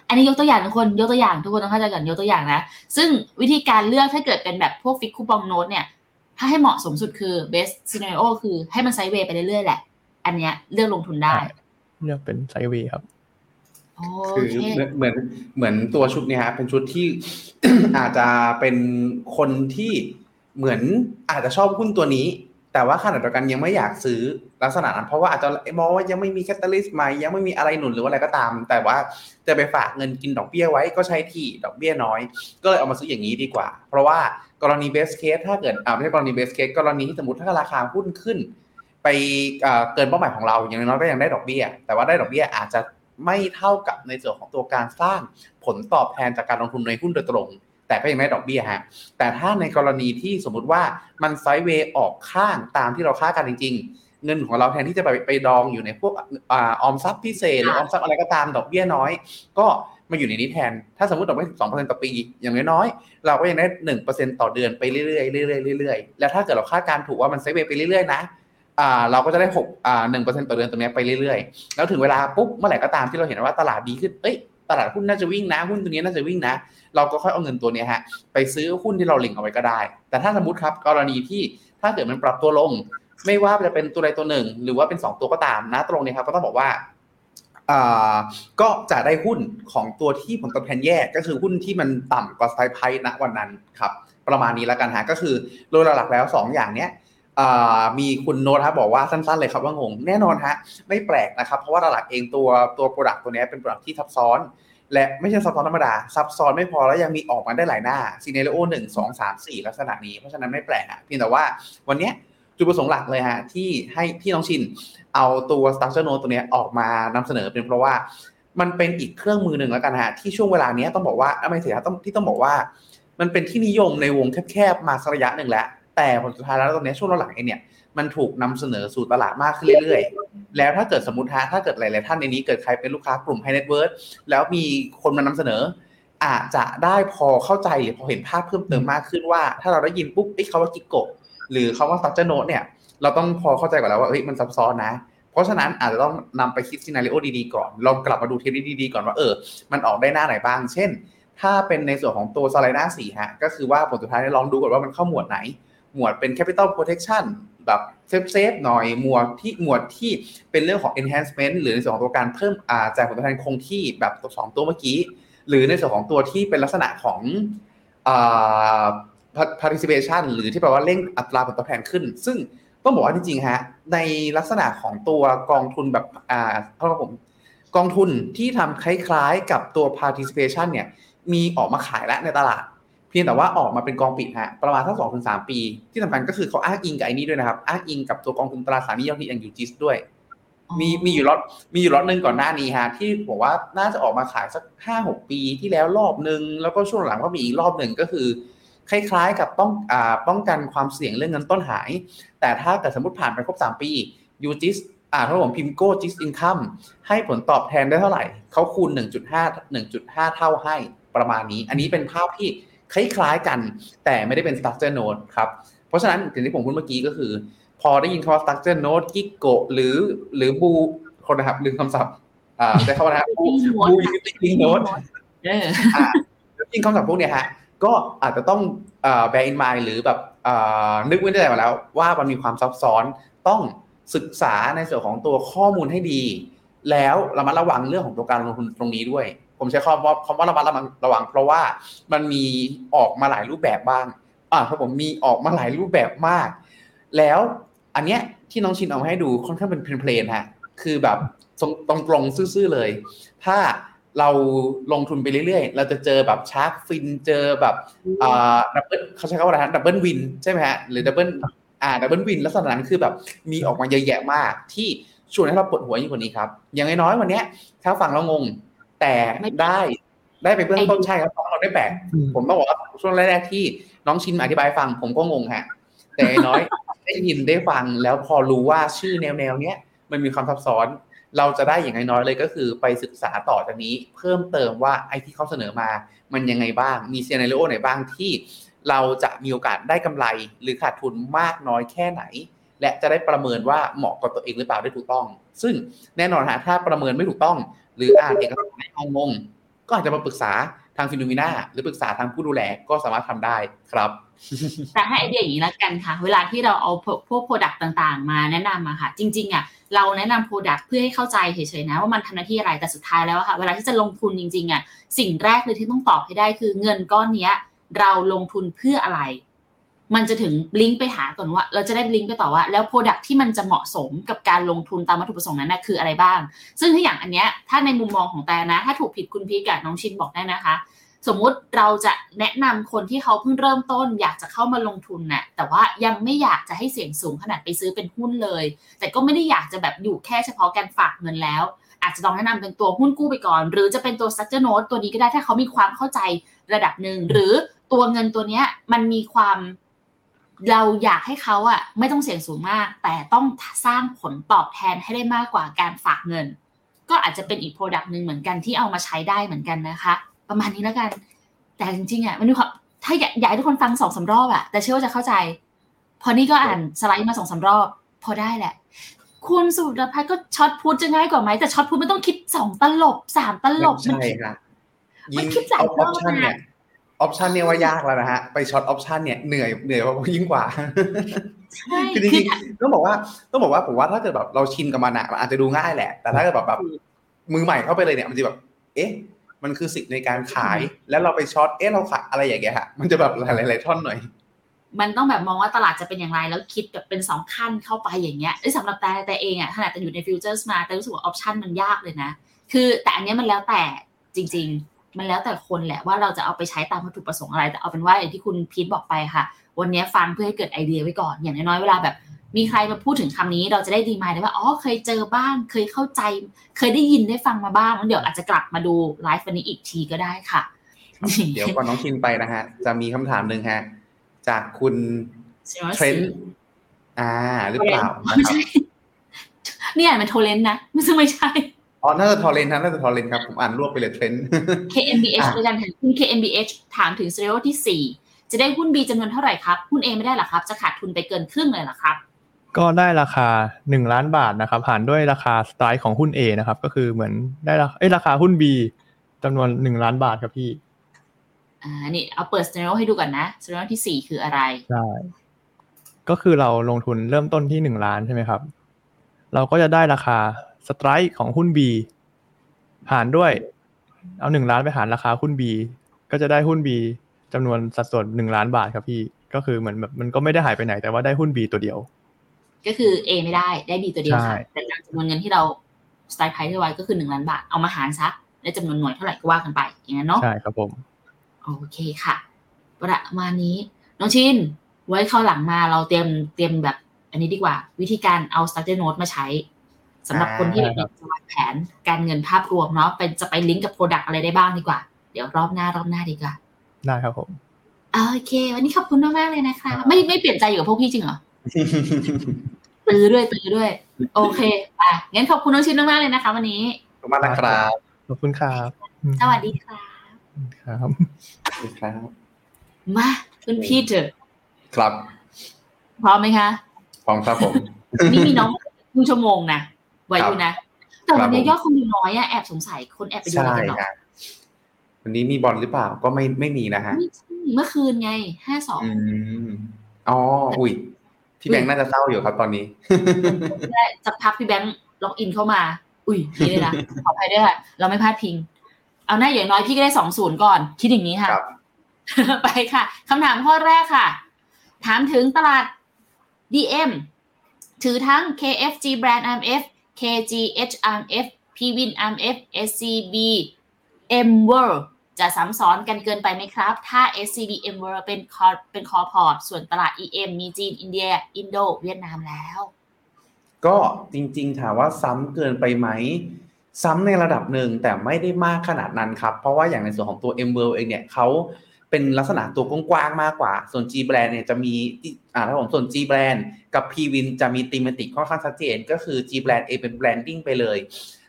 อันนี้ยกตัวอย่างทุกคนยกตัวอย่างทุกคนต้องเข้าใจก่อนยกตัวอย่างนะ ซึ่งวิธีการเลือกถ้าเกิดเป็นแบบพวก fixed coupon note เนี่ย ถ้าให้เหมาะสมสุดคือ best scenario คือให้มัน sideway ไปเรื่อยๆแหละ อันเนี้ยเลือกลงทุนได้ เลือกเป็น sideway ครับโอ คือเหมือนเหมือนเหมือนตัวชุดเนี้ยฮะเป็นชุดที่อาจจะเป็นคนที่เหมือนอาจจะชอบหุ้นตัวนี้ แต่ว่าขณะเดียวกันยังไม่อยากซื้อลักษณะนั้น เพราะว่าอาจจะมองว่ายังไม่มี catalyst ใหม่ยังไม่มีอะไรหนุนหรือว่าอะไรก็ตาม แต่ว่าจะไปฝากเงินกินดอกเบี้ยไว้ก็ใช้ที่ดอกเบี้ยน้อย ก็เลยเอามาซื้ออย่างนี้ดีกว่า เพราะว่ากรณีเบสเคสถ้าเกิดอ่าไม่ใช่กรณีเบสเคสกรณีที่สมมติถ้าราคาหุ้นขึ้น ไปอ่าเกินเป้าหมายของเราอย่างน้อยก็ยังได้ดอกเบี้ย แต่ว่าได้ดอกเบี้ยอาจจะ ไม่เท่ากับในส่วนของตัวการสร้างผลตอบแทนจากการลงทุนในหุ้นโดยตรง แต่ก็ยังได้ดอกเบี้ยฮะแต่ถ้าในกรณีที่สมมุติว่ามันไซด์เวย์ออกข้างตามที่เราคาดกันจริง ๆ เงินของเราแทนที่จะไปไปดองอยู่ในพวกอ่าออมทรัพย์พิเศษหรือออมทรัพย์อะไรก็ตามดอกเบี้ยน้อย ก็มาอยู่ในนี้แทน ถ้าสมมติดอกเบี้ยสองเปอร์เซ็นต์ต่อปี อย่างน้อยๆ เราก็ยังได้หนึ่งเปอร์เซ็นต์ต่อเดือนไปเรื่อยๆ เรื่อยๆ เรื่อยๆ แล้วถ้าเกิดเราคาดการณ์ถูกว่ามันไซด์เวย์ไปเรื่อยๆ นะ อ่าเราก็จะได้หกอ่าหนึ่งเปอร์เซ็นต์ต่อเดือนตรงนี้ไปเรื่อยๆ แล้วถึงเวลาปุ๊บเมื่อไหร่ก็ตามที่เราเห็นว่าตลาดดีขึ้นเอ้ยตลาดหุ้นน่าจะวิ่งนะหุ้นตัวนี้น่าจะวิ่งนะ เราก็ค่อยเอาเงินตัวนี้ฮะไปซื้อหุ้นที่เราเล็งเอาไว้ก็ได้ แต่ถ้าสมมติครับกรณีที่ถ้าเกิดมันปรับตัวลง ไม่ว่าจะเป็นตัวใดตัวหนึ่ง หรือว่าเป็นสองตัวก็ตามนะตรงนี้ครับก็ต้องบอกว่าก็จะได้หุ้นของตัวที่ผลตอบแทนแย่ก็คือหุ้นที่มันต่ำกว่าไซไพณวันนั้นครับประมาณนี้แล้วกันฮะก็คือโดยหลักแล้ว 2 อย่างเนี้ย มีคุณโน้ตครับบอกว่าสั้นๆเลยครับว่างงแน่นอนฮะไม่แปลกนะครับ เพราะว่าหลักเองตัวตัว product ตัวนี้เป็น product ที่ซับซ้อน และไม่ใช่ซับซ้อนธรรมดาซับซ้อนไม่พอแล้วยังมีออกมาได้หลายหน้า scenario หนึ่งสองสามสี่ลักษณะนี้เพราะฉะนั้นไม่แปลกฮะเพียงแต่ว่าวันนี้จุดประสงค์หลักเลยฮะที่ให้ที่น้องชินเอาตัว structure note ตัวนี้ออกมานำเสนอเป็นเพราะว่ามันเป็นอีกเครื่องมือหนึ่งแล้วกันฮะที่ช่วงเวลานี้ต้องบอกว่าไม่ใช่ต้องที่ต้องบอกว่า มันเป็นที่นิยมในวงแคบๆมาสักระยะหนึ่งแล้ว แต่ผลสุดท้ายแล้วตอนนี้ช่วงหลังๆเนี่ยมันถูกนำเสนอสู่ตลาดมากขึ้นเรื่อยๆ แล้วถ้าเกิดสมมติฮะถ้าเกิดหลายๆท่านในนี้เกิดใครเป็นลูกค้ากลุ่ม High Net Worth แล้วมีคนมานำเสนอ อาจจะได้พอเข้าใจหรือพอเห็นภาพเพิ่มเติมมากขึ้นว่า ถ้าเราได้ยินปุ๊บไอ้คำว่ากิกโกหรือคำว่า structure note เนี่ย เราต้องพอเข้าใจก่อนแล้วว่าเฮ้ยมันซับซ้อนนะ เพราะฉะนั้นอาจจะต้องนำไปคิด scenario ดีๆก่อนลองกลับมาดูเทปดีๆก่อนว่าเออ มันออกได้หน้าไหนบ้าง เช่น ถ้าเป็นในส่วนของตัวสไลด์หน้าสี่ฮะก็คือว่าผลสุดท้ายลองดูก่อนว่ามันเข้าหมวดไหน หมวดเป็น capital protection แบบ safe safe หน่อยหมวดที่หมวดที่เป็นเรื่องของ enhancement หรือในส่วนของตัวการเพิ่มอ่าจ่ายผลตอบแทนคงที่แบบตัวสองตัวเมื่อกี้ หรือในส่วนของตัวที่เป็นลักษณะของอ่า participation หรือที่แปลว่าเร่งอัตราผลตอบแทนขึ้น ซึ่งต้องบอกว่าจริงๆฮะในลักษณะของตัวกองทุนแบบอ่าเท่ากับผมกองทุนที่ทำคล้ายๆกับตัว participation เนี่ยมีออกมาขายแล้วในตลาด เพียงแต่ว่าออกมาเป็นกองปิดฮะประมาณสักสองถึงสามปี ที่สำคัญก็คือเขาอ้างอิงกับไอ้นี้ด้วยนะครับอ้างอิงกับตัวกองทุนตราสารหนี้ยอดฮิตอย่างยูจิสด้วย มีมีอยู่ล็อตมีอยู่ล็อตหนึ่งก่อนหน้านี้ฮะที่ผมว่าน่าจะออกมาขายสักห้าหกปีที่แล้วรอบหนึ่งแล้วก็ช่วงหลังก็มีอีกรอบหนึ่งก็คือ คล้ายๆกับป้องอ่าป้องกันความเสี่ยงเรื่องเงินต้นหาย แต่ถ้าเกิดสมมติผ่านไปครบ3ปียูจิสอ่าถ้าผมพิมโก้จิสอินคัมให้ผลตอบแทนได้เท่าไหร่เขาคูณ 1.5 1.5 เท่าให้ประมาณนี้ อันนี้เป็นภาพที่ คล้ายๆกัน แต่ไม่ได้เป็น structure node ครับ เพราะฉะนั้นอย่างที่ผมพูดเมื่อกี้ก็คือ พอได้ยินคำว่า structure node กิโกหรือหรือบูคนนะครับลืมคำศัพท์อ่าแต่เขานะครับบูบูยูนิตี้โนดเอออ่าจริงคำศัพท์พวกเนี้ยฮะก็อาจจะต้องเอ่อ bear in mind หรือแบบเอ่อนึกไว้ในใจมาแล้ว ว่ามันมีความซับซ้อนต้องศึกษาในส่วนของตัวข้อมูลให้ดี แล้วระมัดระวังเรื่องของตัวการลงทุนตรงนี้ด้วย ผมใช้คำว่าคำว่าระมัดระวังระวัง เพราะว่ามันมีออกมาหลายรูปแบบบ้างอ่าครับผมมีออกมาหลายรูปแบบมาก แล้วอันเนี้ยที่น้องชินเอามาให้ดูค่อนข้างเป็น plain ๆฮะคือแบบตรงตรงซื่อๆเลย ถ้าเราลงทุนไปเรื่อยๆ เราจะเจอแบบ shark fin เจอแบบอ่า double เขาใช้คำว่าอะไรฮะ double win ใช่ไหมฮะ หรือ double อ่า double win ลักษณะนั้นคือแบบมีออกมาเยอะแยะมาก ที่ชวนให้เราปวดหัวยิ่งกว่านี้ครับ อย่างน้อยๆวันเนี้ยถ้าฟังแล้วงง แต่ได้ได้ไปเบื้องต้นใช่ครับฟังเราได้แบกผมต้องบอกว่าช่วงแรกๆที่น้องชินมาอธิบายให้ฟัง ผมก็งงฮะแต่อย่างน้อยได้ยินได้ฟังแล้วพอรู้ว่าชื่อแนวแนวๆเนี้ยมันมีความซับซ้อน เราจะได้อย่างน้อยๆเลยก็คือไปศึกษาต่อจากนี้ เพิ่มเติมว่าไอ้ที่เขาเสนอมามันยังไงบ้าง มีเซนาริโอไหนบ้างที่เราจะมีโอกาสได้กำไรหรือขาดทุนมากน้อยแค่ไหน และจะได้ประเมินว่าเหมาะกับตัวเองหรือเปล่าได้ถูกต้อง ซึ่งแน่นอนฮะถ้าประเมินไม่ถูกต้อง หรืออ่านเอกสารไม่งงๆก็อาจจะมาปรึกษาทาง Finnomena หรือปรึกษาทางผู้ดูแลก็สามารถทำได้ครับ แต่ให้ไอเดียอย่างนี้ละกันค่ะ เวลาที่เราเอาพวก product ต่างๆ มาแนะนำมาค่ะ จริงๆอะเราแนะนำ product เพื่อให้เข้าใจเฉยๆนะว่ามันทำหน้าที่อะไรแต่สุดท้ายแล้วค่ะ เวลาที่จะลงทุนจริงๆอะสิ่งแรกเลยที่ต้องตอบให้ได้คือเงินก้อนเนี้ย เราลงทุนเพื่ออะไร มันจะถึงลิงก์ไปหาก่อนว่า เราจะได้ลิงก์ไปต่อว่า แล้ว product ที่มันจะเหมาะสมกับการลงทุนตามวัตถุประสงค์นั้นนะคืออะไรบ้าง ซึ่งถ้าอย่างอันเนี้ยถ้าในมุมมองของแต่นะ ถ้าถูกผิดคุณพีกับน้องชินบอกได้นะคะ สมมุติเราจะแนะนำคนที่เขาเพิ่งเริ่มต้น อยากจะเข้ามาลงทุนน่ะแต่ว่ายังไม่อยากจะให้เสี่ยงสูงขนาดไปซื้อเป็นหุ้นเลย แต่ก็ไม่ได้อยากจะแบบอยู่แค่เฉพาะการฝากเงินแล้วอาจจะลองแนะนำเป็นตัวหุ้นกู้ไปก่อน หรือจะเป็นตัว structure note ตัวนี้ก็ได้ถ้าเขามีความเข้าใจระดับหนึ่งหรือตัวเงินตัวเนี้ยมันมีความ เราอยากให้เขาอะไม่ต้องเสี่ยงสูงมาก แต่ต้องสร้างผลตอบแทนให้ได้มากกว่าการฝากเงิน ก็อาจจะเป็นอีกโปรดักต์หนึ่งเหมือนกันที่เอามาใช้ได้เหมือนกันนะคะ ประมาณนี้แล้วกัน แต่จริงๆอะมันมีความถ้าอยากอยากให้ทุกคนฟังสองสารอบอะแต่เชื่อว่าจะเข้าใจ พอนี่ก็อ่านสไลด์มาสองสารอบ พอได้แหละ คุณสุรพัฒน์ก็ช็อตพูดจะง่ายกว่าไหมแต่ช็อตพูดไม่ต้องคิดสองตลบสามตลบใช่คิดครับมัยิ่นงคิดหลายอรออบปชันมากเนี่ย ออปชันเนี่ยว่ายากแล้วนะฮะ ไปช็อตออปชันเนี่ยเหนื่อยเหนื่อยกว่ายิ่งกว่าใช่คือจคืริองๆต้องบอกว่าต้องบอกว่าผมว่าถ้าเกิดแบบเราชินกับมันอะมันอาจจะดูง่ายแหละ แต่ถ้าเกิดแบบแบบมือใหม่เข้าไปเลยเนี่ยมันจะแบบ เอ๊ะ มันคือสิทธิ์ในการขาย แล้วเราไป short เอ๊ะเราขายอะไรอย่างเงี้ยฮะมันจะแบบหลายๆท่อนหน่อย มันต้องแบบมองว่าตลาดจะเป็นอย่างไร แล้วคิดแบบเป็นสองขั้นเข้าไปอย่างเงี้ยเอ้ยสำหรับแต่แต่เองอะขนาดแต่อยู่ในฟิวเจอร์สมาแต่รู้สึกว่าออปชันมันยากเลยนะคือ แต่อันเนี้ยมันแล้วแต่จริง ๆ มันแล้วแต่คนแหละว่าเราจะเอาไปใช้ตามวัตถุประสงค์อะไร แต่เอาเป็นว่าอย่างที่คุณพีทบอกไปค่ะ วันเนี้ยฟังเพื่อให้เกิดไอเดียไว้ก่อน อย่างน้อยๆเวลาแบบ มีใครมาพูดถึงคำนี้ เราจะได้ดีมายได้ว่าอ๋อเคยเจอบ้าง เคยเข้าใจ เคยได้ยินได้ฟังมาบ้างแล้วเดี๋ยวอาจจะกลับมาดูไลฟ์วันนี้อีกทีก็ได้ค่ะ เดี๋ยวก่อนน้องชินไปนะฮะ จะมีคำถามหนึ่งฮะ จากคุณเทรนด์อ่า หรือเปล่านะไม่ครับใช่เนี่ยมันโทเลนนะไม่ซึ่งไม่ใช่ อ๋อน่าจะทอร์เรนต์นะน่าจะทอร์เรนต์ครับ ผมอ่านรวบไปเลยเทรนด์ KNBH อะด้วยกันค่ะคุณ KNBH ถามถึง scenario ที่ 4 จะได้หุ้น B จำนวนเท่าไหร่ครับ หุ้น A ไม่ได้หรอครับ จะขาดทุนไปเกินครึ่งเลยเหรอครับ ก็ได้ราคาหนึ่งล้านบาทนะครับ หารด้วยราคาสไตล์ของหุ้น A นะครับ ก็คือเหมือนได้ราเอ้ยราคาหุ้น B จำนวนหนึ่งล้านบาทครับพี่ อ่า นี่เอาเปิด scenario ให้ดูก่อนนะ scenario ที่ 4 คืออะไร ใช่ ก็คือเราลงทุนเริ่มต้นที่หนึ่งล้านใช่ไหมครับ เราก็จะได้ราคา สไตร์ของหุ้น B หารด้วย เอาหนึ่งล้านไปหารราคาหุ้น B ก็จะได้หุ้น B จำนวนสัดส่วนหนึ่งล้านบาทครับพี่ ก็คือเหมือนแบบมันก็ไม่ได้หายไปไหน แต่ว่าได้หุ้น B ตัวเดียว ก็คือ A ไม่ได้ได้ B ตัวเดียวใช่ค่ะแต่จากจำนวนเงินที่เราสไตล์ไพร์ไว้ก็คือ1ล้านบาทเอามาหารซะได้จำนวนหน่วยเท่าไหร่ก็ว่ากันไป อย่างนั้นเนาะใช่ครับผมโอเคค่ะ ประมาณนี้ น้องชินไว้เข้าหลังมาเราเตรียมเตรียมแบบอันนี้ดีกว่า วิธีการเอา structure note มาใช้ สำหรับคนที่อ่าอยากจะวางแผนการเงินภาพรวมเนาะเป็นจะไปลิงก์กับ product อะไรได้บ้างดีกว่า เดี๋ยวรอบหน้ารอบหน้าดีกว่า ได้ครับผมโอเค วันนี้ขอบคุณมากๆเลยนะคะ ไม่ไม่เปลี่ยนใจอยู่กับพวกพี่จริงเหรอตื้อด้วยตื้อด้วย โอเคอะงั้นขอบคุณน้องชินมากๆเลยนะคะ วันนี้ขอบคุณมากนะครับขอบคุณครับสวัสดีค่ะครับครับมาคุณพี่เถอะครับพร้อมไหมคะพร้อมครับผมนี่มีน้องครึ่งชั่วโมงนะ ไว้อยู่นะ แต่วันนี้ครับผมยอดคนดูน้อยอะแอบสงสัยคนแอบไปดูใช่อะไรกันหรอครับวันนี้มีบอลหรือเปล่าก็ไม่ไม่มีนะฮะไม่ใช่เมื่อคืนไงห้าสองอืมอ๋ออุ้ยพี่แบงค์น่าจะเศร้าอยู่ครับตอนนี้สักพักพี่แบงค์ล็อกอินเข้ามา อุ้ยนี่เลยนะขออภัยด้วยค่ะเราไม่พาดพิง เอาหน้าอย่างน้อยพี่ก็ได้สองศูนย์ก่อน คิดอย่างนี้ค่ะครับไปค่ะคำถามข้อแรกค่ะ ถามถึงตลาด DM ถือทั้ง KFG Brand RMF KGH RMF PWin RMF SCB M World จะซ้ำซ้อนกันเกินไปไหมครับ ถ้า SCB M World เป็น core เป็น core port ส่วนตลาด EM มีจีน อินเดีย อินโด เวียดนามแล้ว ก็จริงๆ ถามว่าซ้ำเกินไปไหม ซ้ำในระดับหนึ่งแต่ไม่ได้มากขนาดนั้นครับ เพราะว่าอย่างในส่วนของตัว M World เองเนี่ยเขา เป็นลักษณะตัวกว้างๆมากกว่า ส่วน G Brand เนี่ยจะมีอ่าถ้าผมส่วน G Brand กับ P Win จะมีธีมติกค่อนข้างชัดเจน ก็คือ G Brand เองเป็น branding ไปเลย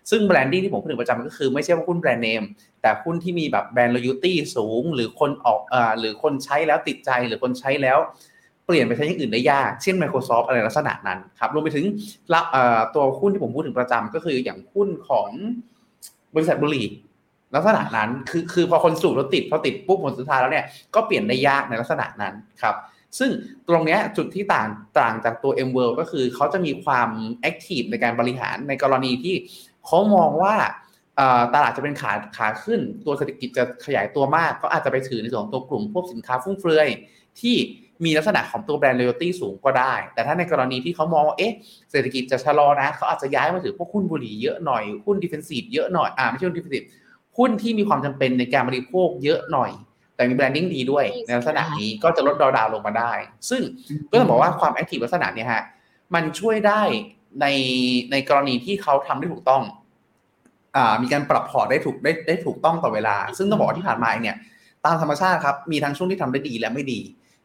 ซึ่ง branding ที่ผมพูดถึงประจำก็คือไม่ใช่ว่าหุ้นแบรนด์เนมแต่หุ้นที่มีแบบแบรนด์ loyalty สูง หรือคนออกอ่าหรือคนใช้แล้วติดใจหรือคนใช้แล้วเปลี่ยนไปใช้อย่างอื่นได้ยาก เช่น Microsoft อะไรลักษณะนั้นครับรวมไปถึงตัวหุ้นที่ผมพูดถึงประจำก็คืออย่างหุ้นของบริษัทบุหรี่ ลักษณะนั้นคือคือพอคนสูบแล้วติดพอติดปุ๊บผลสุดท้ายแล้วเนี่ยก็เปลี่ยนได้ยากในลักษณะนั้นครับซึ่งตรงเนี้ยจุดที่ต่างต่างจากตัว M World ก็คือเขาจะมีความแอคทีฟในการบริหารในกรณีที่เขามองว่าตลาดจะเป็นขาขาขึ้น ตัวเศรษฐกิจจะขยายตัวมาก ก็อาจจะไปถือในส่วนของตัวกลุ่มพวกสินค้าฟุ่มเฟือยที่มีลักษณะของตัวแบรนด์ loyalty สูงก็ได้ แต่ถ้าในกรณีที่เขามองว่าเอ๊ะเศรษฐกิจจะชะลอนะเขาอาจจะย้ายมาถือพวกหุ้นบุหรี่เยอะหน่อยหุ้น defensive เยอะหน่อยอ่าไม่ใช่หุ้น defensive หุ้นที่มีความจำเป็นในการบริโภคเยอะหน่อย แต่มี branding ดีด้วยในลักษณะนี้ก็จะลดดาวดาวลงมาได้ ซึ่งก็ต้องบอกว่าความ active ลักษณะเนี้ยฮะมันช่วยได้ในในกรณีที่เขาทำได้ถูกต้องอ่ามีการปรับพอร์ตได้ถูกได้ได้ถูกต้องต่อเวลา ซึ่งต้องบอกว่าที่ผ่านมาเนี่ยตามธรรมชาติครับมีทั้งช่วงที่ทำได้ดีและไม่ดี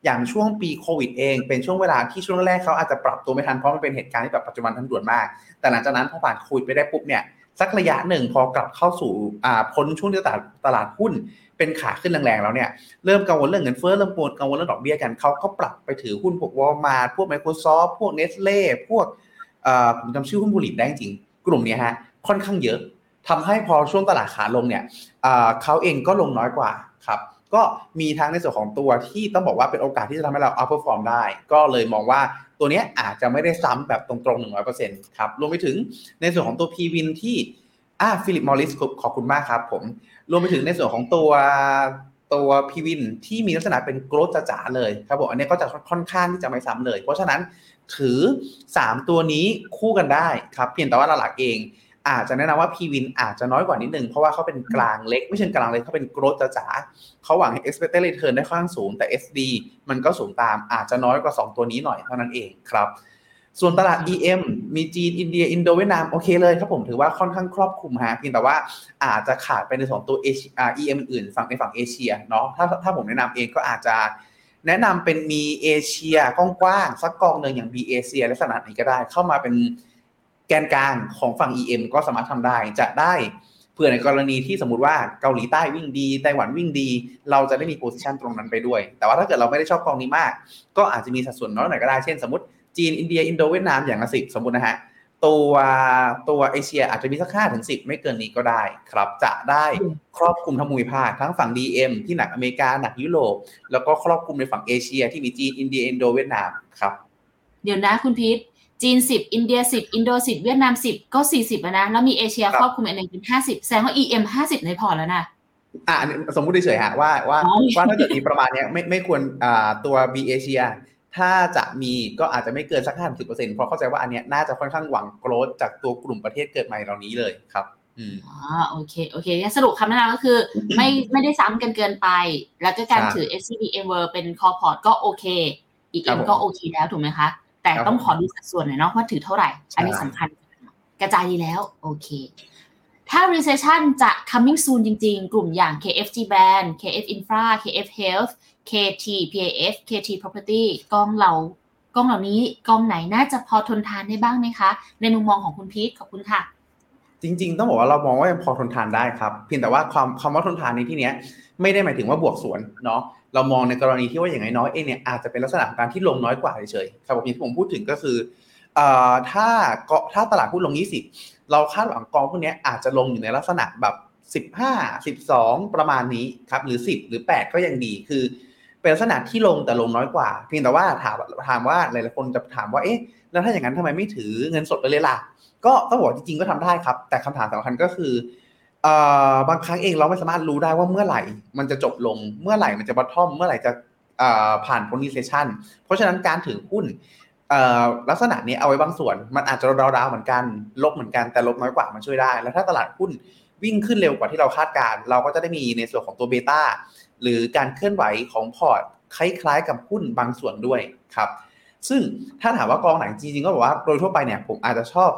อย่างช่วงปีโควิดเอง เป็นช่วงเวลาที่ช่วงแรกเขาอาจจะปรับตัวไม่ทันเพราะมันเป็นเหตุการณ์ที่แบบปัจจุบันทันด่วนมาก แต่หลังจากนั้นพอผ่านโควิดไปได้ปุ๊บเนี่ย สักระยะหนึ่งพอกลับเข้าสู่อ่าพ้นช่วงที่ตลาดตลาดหุ้นเป็นขาขึ้นแรงๆแล้วเนี่ยเริ่มกังวลเรื่องเงินเฟ้อเริ่มกังวลเรื่องดอกเบี้ยกันเขาก็ปรับไปถือหุ้นพวกวอลมาพวก Microsoft พวก Nestle พวกอ่อผมจำชื่อหุ้นบุหรี่ได้จริง กลุ่มนี้ฮะค่อนข้างเยอะทำให้พอช่วงตลาดขาลงเนี่ยเขาเองก็ลงน้อยกว่าครับก็มีทั้งในส่วนของตัวที่ต้องบอกว่าเป็นโอกาสที่จะทำให้เรา outperform ได้ ก็เลยมองว่า ตัวนี้อาจจะไม่ได้ซ้ำแบบตรงๆ 100%ครับรวมไปถึงในส่วนของตัว p ีวินที่อ่าฟิลิปมอริสขอบคุณมากครับผม รวมไปถึงในส่วนของตัวตัว PWIN ที่มีลักษณะเป็น growth จ๋าเลยครับผมอันนี้ก็จะค่อนข้างที่จะไม่ซ้ำเลย เพราะฉะนั้นถือ 3 ตัวนี้คู่กันได้ครับเพียงแต่ว่าหลักๆเอง อาจจะแนะนำว่า p w i n อาจจะน้อยกว่านิดนึง เพราะว่าเขาเป็นกลางเล็ก ไม่เชิงกลางเล็กเขาเป็นโกรดจ๋าเขาหวังให้ expected return ได้ค่อนข้างสูงแต่ SD มันก็สูงตามอาจจะน้อยกว่า 2 ตัวนี้หน่อยเท่านั้นเองครับส่วนตลาด EM มีจีน อินเดีย อินโดเวียดนาม โอเคเลยครับผมถือว่าค่อนข้างครอบคลุมฮะเพียงแต่ว่าอาจจะขาดไปในสองตัวเอเชีย EM อื่นฝั่งในฝั่งเอเชียเนาะถ้าถ้าผมแนะนำเองก็อาจจะแนะนำเป็นมีเอเชียกว้างๆสักกองหนึ่งอย่าง B เอเชียแลักษณะนี้ก็ได้เข้ามาเป็น แกนกลางของฝั่ง EM ก็สามารถทำได้จะได้เผื่อในกรณีที่สมมติว่าเกาหลีใต้วิ่งดีไต้หวันวิ่งดี เราจะได้มี position ตรงนั้นไปด้วย แต่ว่าถ้าเกิดเราไม่ได้ชอบกองนี้มาก ก็อาจจะมีสัดส่วนน้อยหน่อยก็ได้เช่นสมมติจีนอินเดียอินโดเวียดนามอย่างละสิบสมมตินะฮะตัวตัวเอเชียอาจจะมีสักห้าถึงสิบไม่เกินนี้ก็ได้ครับจะได้ครอบคลุมทั้งภูมิภาคทั้งฝั่ง DM ที่หนักอเมริกาหนักยุโรปแล้วก็ครอบคลุมในฝั่งเอเชีย ที่มีจีนอินเดียอินโดเวียดนามครับ เดี๋ยวนะคุณพีท จีนสิบอินเดียสิบอินโดสิบเวียดนามสิบก็สี่สิบนะ แล้วมีเอเชียครับครอบคลุมอันหนึ่งเป็นห้าสิบแสดงว่า EM ห้าสิบในพอร์ตแล้วนะอะอันนี้สมมุติเฉยๆฮะว่าว่าอ๋อว่าถ้าเกิดมีประมาณเนี้ยไม่ไม่ควรอ่าตัว B เอเชียถ้าจะมีก็อาจจะไม่เกินสักห้าสิบเปอร์เซ็นต์เพราะเข้าใจว่าอันเนี้ยน่าจะค่อนข้างหวัง growth จากตัวกลุ่มประเทศเกิดใหม่เหล่านี้เลยครับอืมอ๋อโอเคโอเคงั้นสรุปคำแนะนำก็คือ ไม่ไม่ได้ซ้ำกันเกินไป แล้วก็การใช่ถือ SCBM World เป็นคอพอร์ตก็โอเค อีกครับเอ็มผมก็โอเคแล้วถูกไหมคะ แต่ครับต้องขอดูสัดส่วนหน่อยเนาะว่าถือเท่าไหร่ อันนี้ใช่สำคัญ กระจายดีแล้ว โอเค ถ้า recession จะ coming soon จริงๆ กลุ่มอย่าง KFG Brand KF Infra KF Health KT PAF KT Property กองเรากองเหล่านี้กองไหนน่าจะพอทนทานได้บ้างไหมคะ ในมุมมองของคุณพีทขอบคุณค่ะ จริง ๆ ต้องบอกว่าเรามองว่ายังพอทนทานได้ครับ เพียงแต่ว่าความคำว่าทนทานในที่เนี้ยไม่ได้หมายถึงว่าบวกสวนเนาะ เรามองในกรณีที่ว่าอย่างน้อยเองเนี่ยอาจจะเป็นลักษณะของการที่ลงน้อยกว่าเฉยๆครับผมอย่างที่ผมพูดถึงก็คืออถ้าเกาะถ้าตลาดหุ้นลง 20 เราคาดหวังกองพวกนี้อาจจะลงอยู่ในลักษณะแบบ 15 12 ประมาณนี้ครับหรือ 10 หรือ 8 ก็ยังดีคือ เป็นลักษณะที่ลงแต่ลงน้อยกว่า เพียงแต่ว่าถามถามว่าหลายๆคนจะถามว่าเอ๊ะแล้วถ้าอย่างนั้นทำไมไม่ถือเงินสดไปเลยล่ะก็ต้องบอกจริงๆก็ทำได้ครับ แต่คำถามสำคัญก็คือ บางครั้งเองเราไม่สามารถรู้ได้ว่าเมื่อไหร่ มันจะจบลงเมื่อไหร่มันจะ bottom เมื่อไหร่จะผ่านพ้น recession เพราะฉะนั้นการถือหุ้นลักษณะนี้เอาไว้บางส่วน มันอาจจะ down ๆเหมือนกัน ลบเหมือนกันแต่ลบน้อยกว่ามันช่วยได้ แล้วถ้าตลาดหุ้นวิ่งขึ้นเร็วกว่าที่เราคาดการณ์ เราก็จะได้มีในส่วนของตัว betaหรือการเคลื่อนไหวของพอร์ตคล้ายๆ กับหุ้นบางส่วนด้วยครับ ซึ่งถ้าถามว่ากองไหนจริงๆก็บอกว่าโดยทั่วไปเนี่ยผมอาจจะชอบ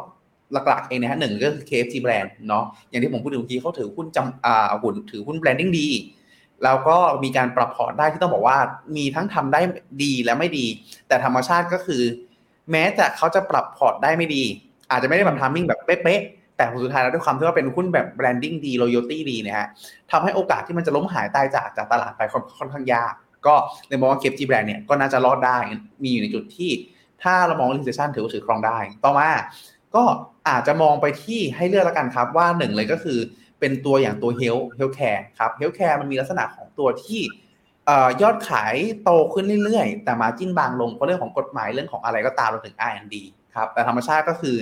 หลักๆเองนะฮะหนึ่งก็คือ KF-GBRAND เนาะอย่างที่ผมพูดถึงเมื่อกี้เขาถือหุ้นจำอ่าหุ้นถือหุ้น branding ดีแล้วก็มีการปรับพอร์ตได้ที่ต้องบอกว่ามีทั้งทำได้ดีและไม่ดี แต่ธรรมชาติก็คือ แม้จะเขาจะปรับพอร์ตได้ไม่ดี อาจจะไม่ได้แบบ timing แบบเป๊ะๆแต่ผลสุดท้ายแล้วด้วยความที่ว่าเป็นหุ้นแบบ branding ดี loyalty ดีเนะฮะทำให้โอกาสที่มันจะล้มหายตายจากจากตลาดไปค่อนข้างยาก ก็เลยมองว่า KFC Brand เนี่ยก็น่าจะรอดได้มีอยู่ในจุดที่ถ้าเรามอง recession ถือว่าถือครองได้ ต่อมาก็ อาจจะมองไปที่ให้เลือกแล้วกันครับ ว่าหนึ่งเลยก็คือเป็นตัวอย่างตัว health healthcare ครับ healthcare มันมีลักษณะของตัวที่เอ่อยอดขายโตขึ้นเรื่อยๆ แต่มาจิ้นบางลงเพราะเรื่องของกฎหมายเรื่องของอะไรก็ตามรวมถึง R&D ครับแต่ธรรมชาติก็คือ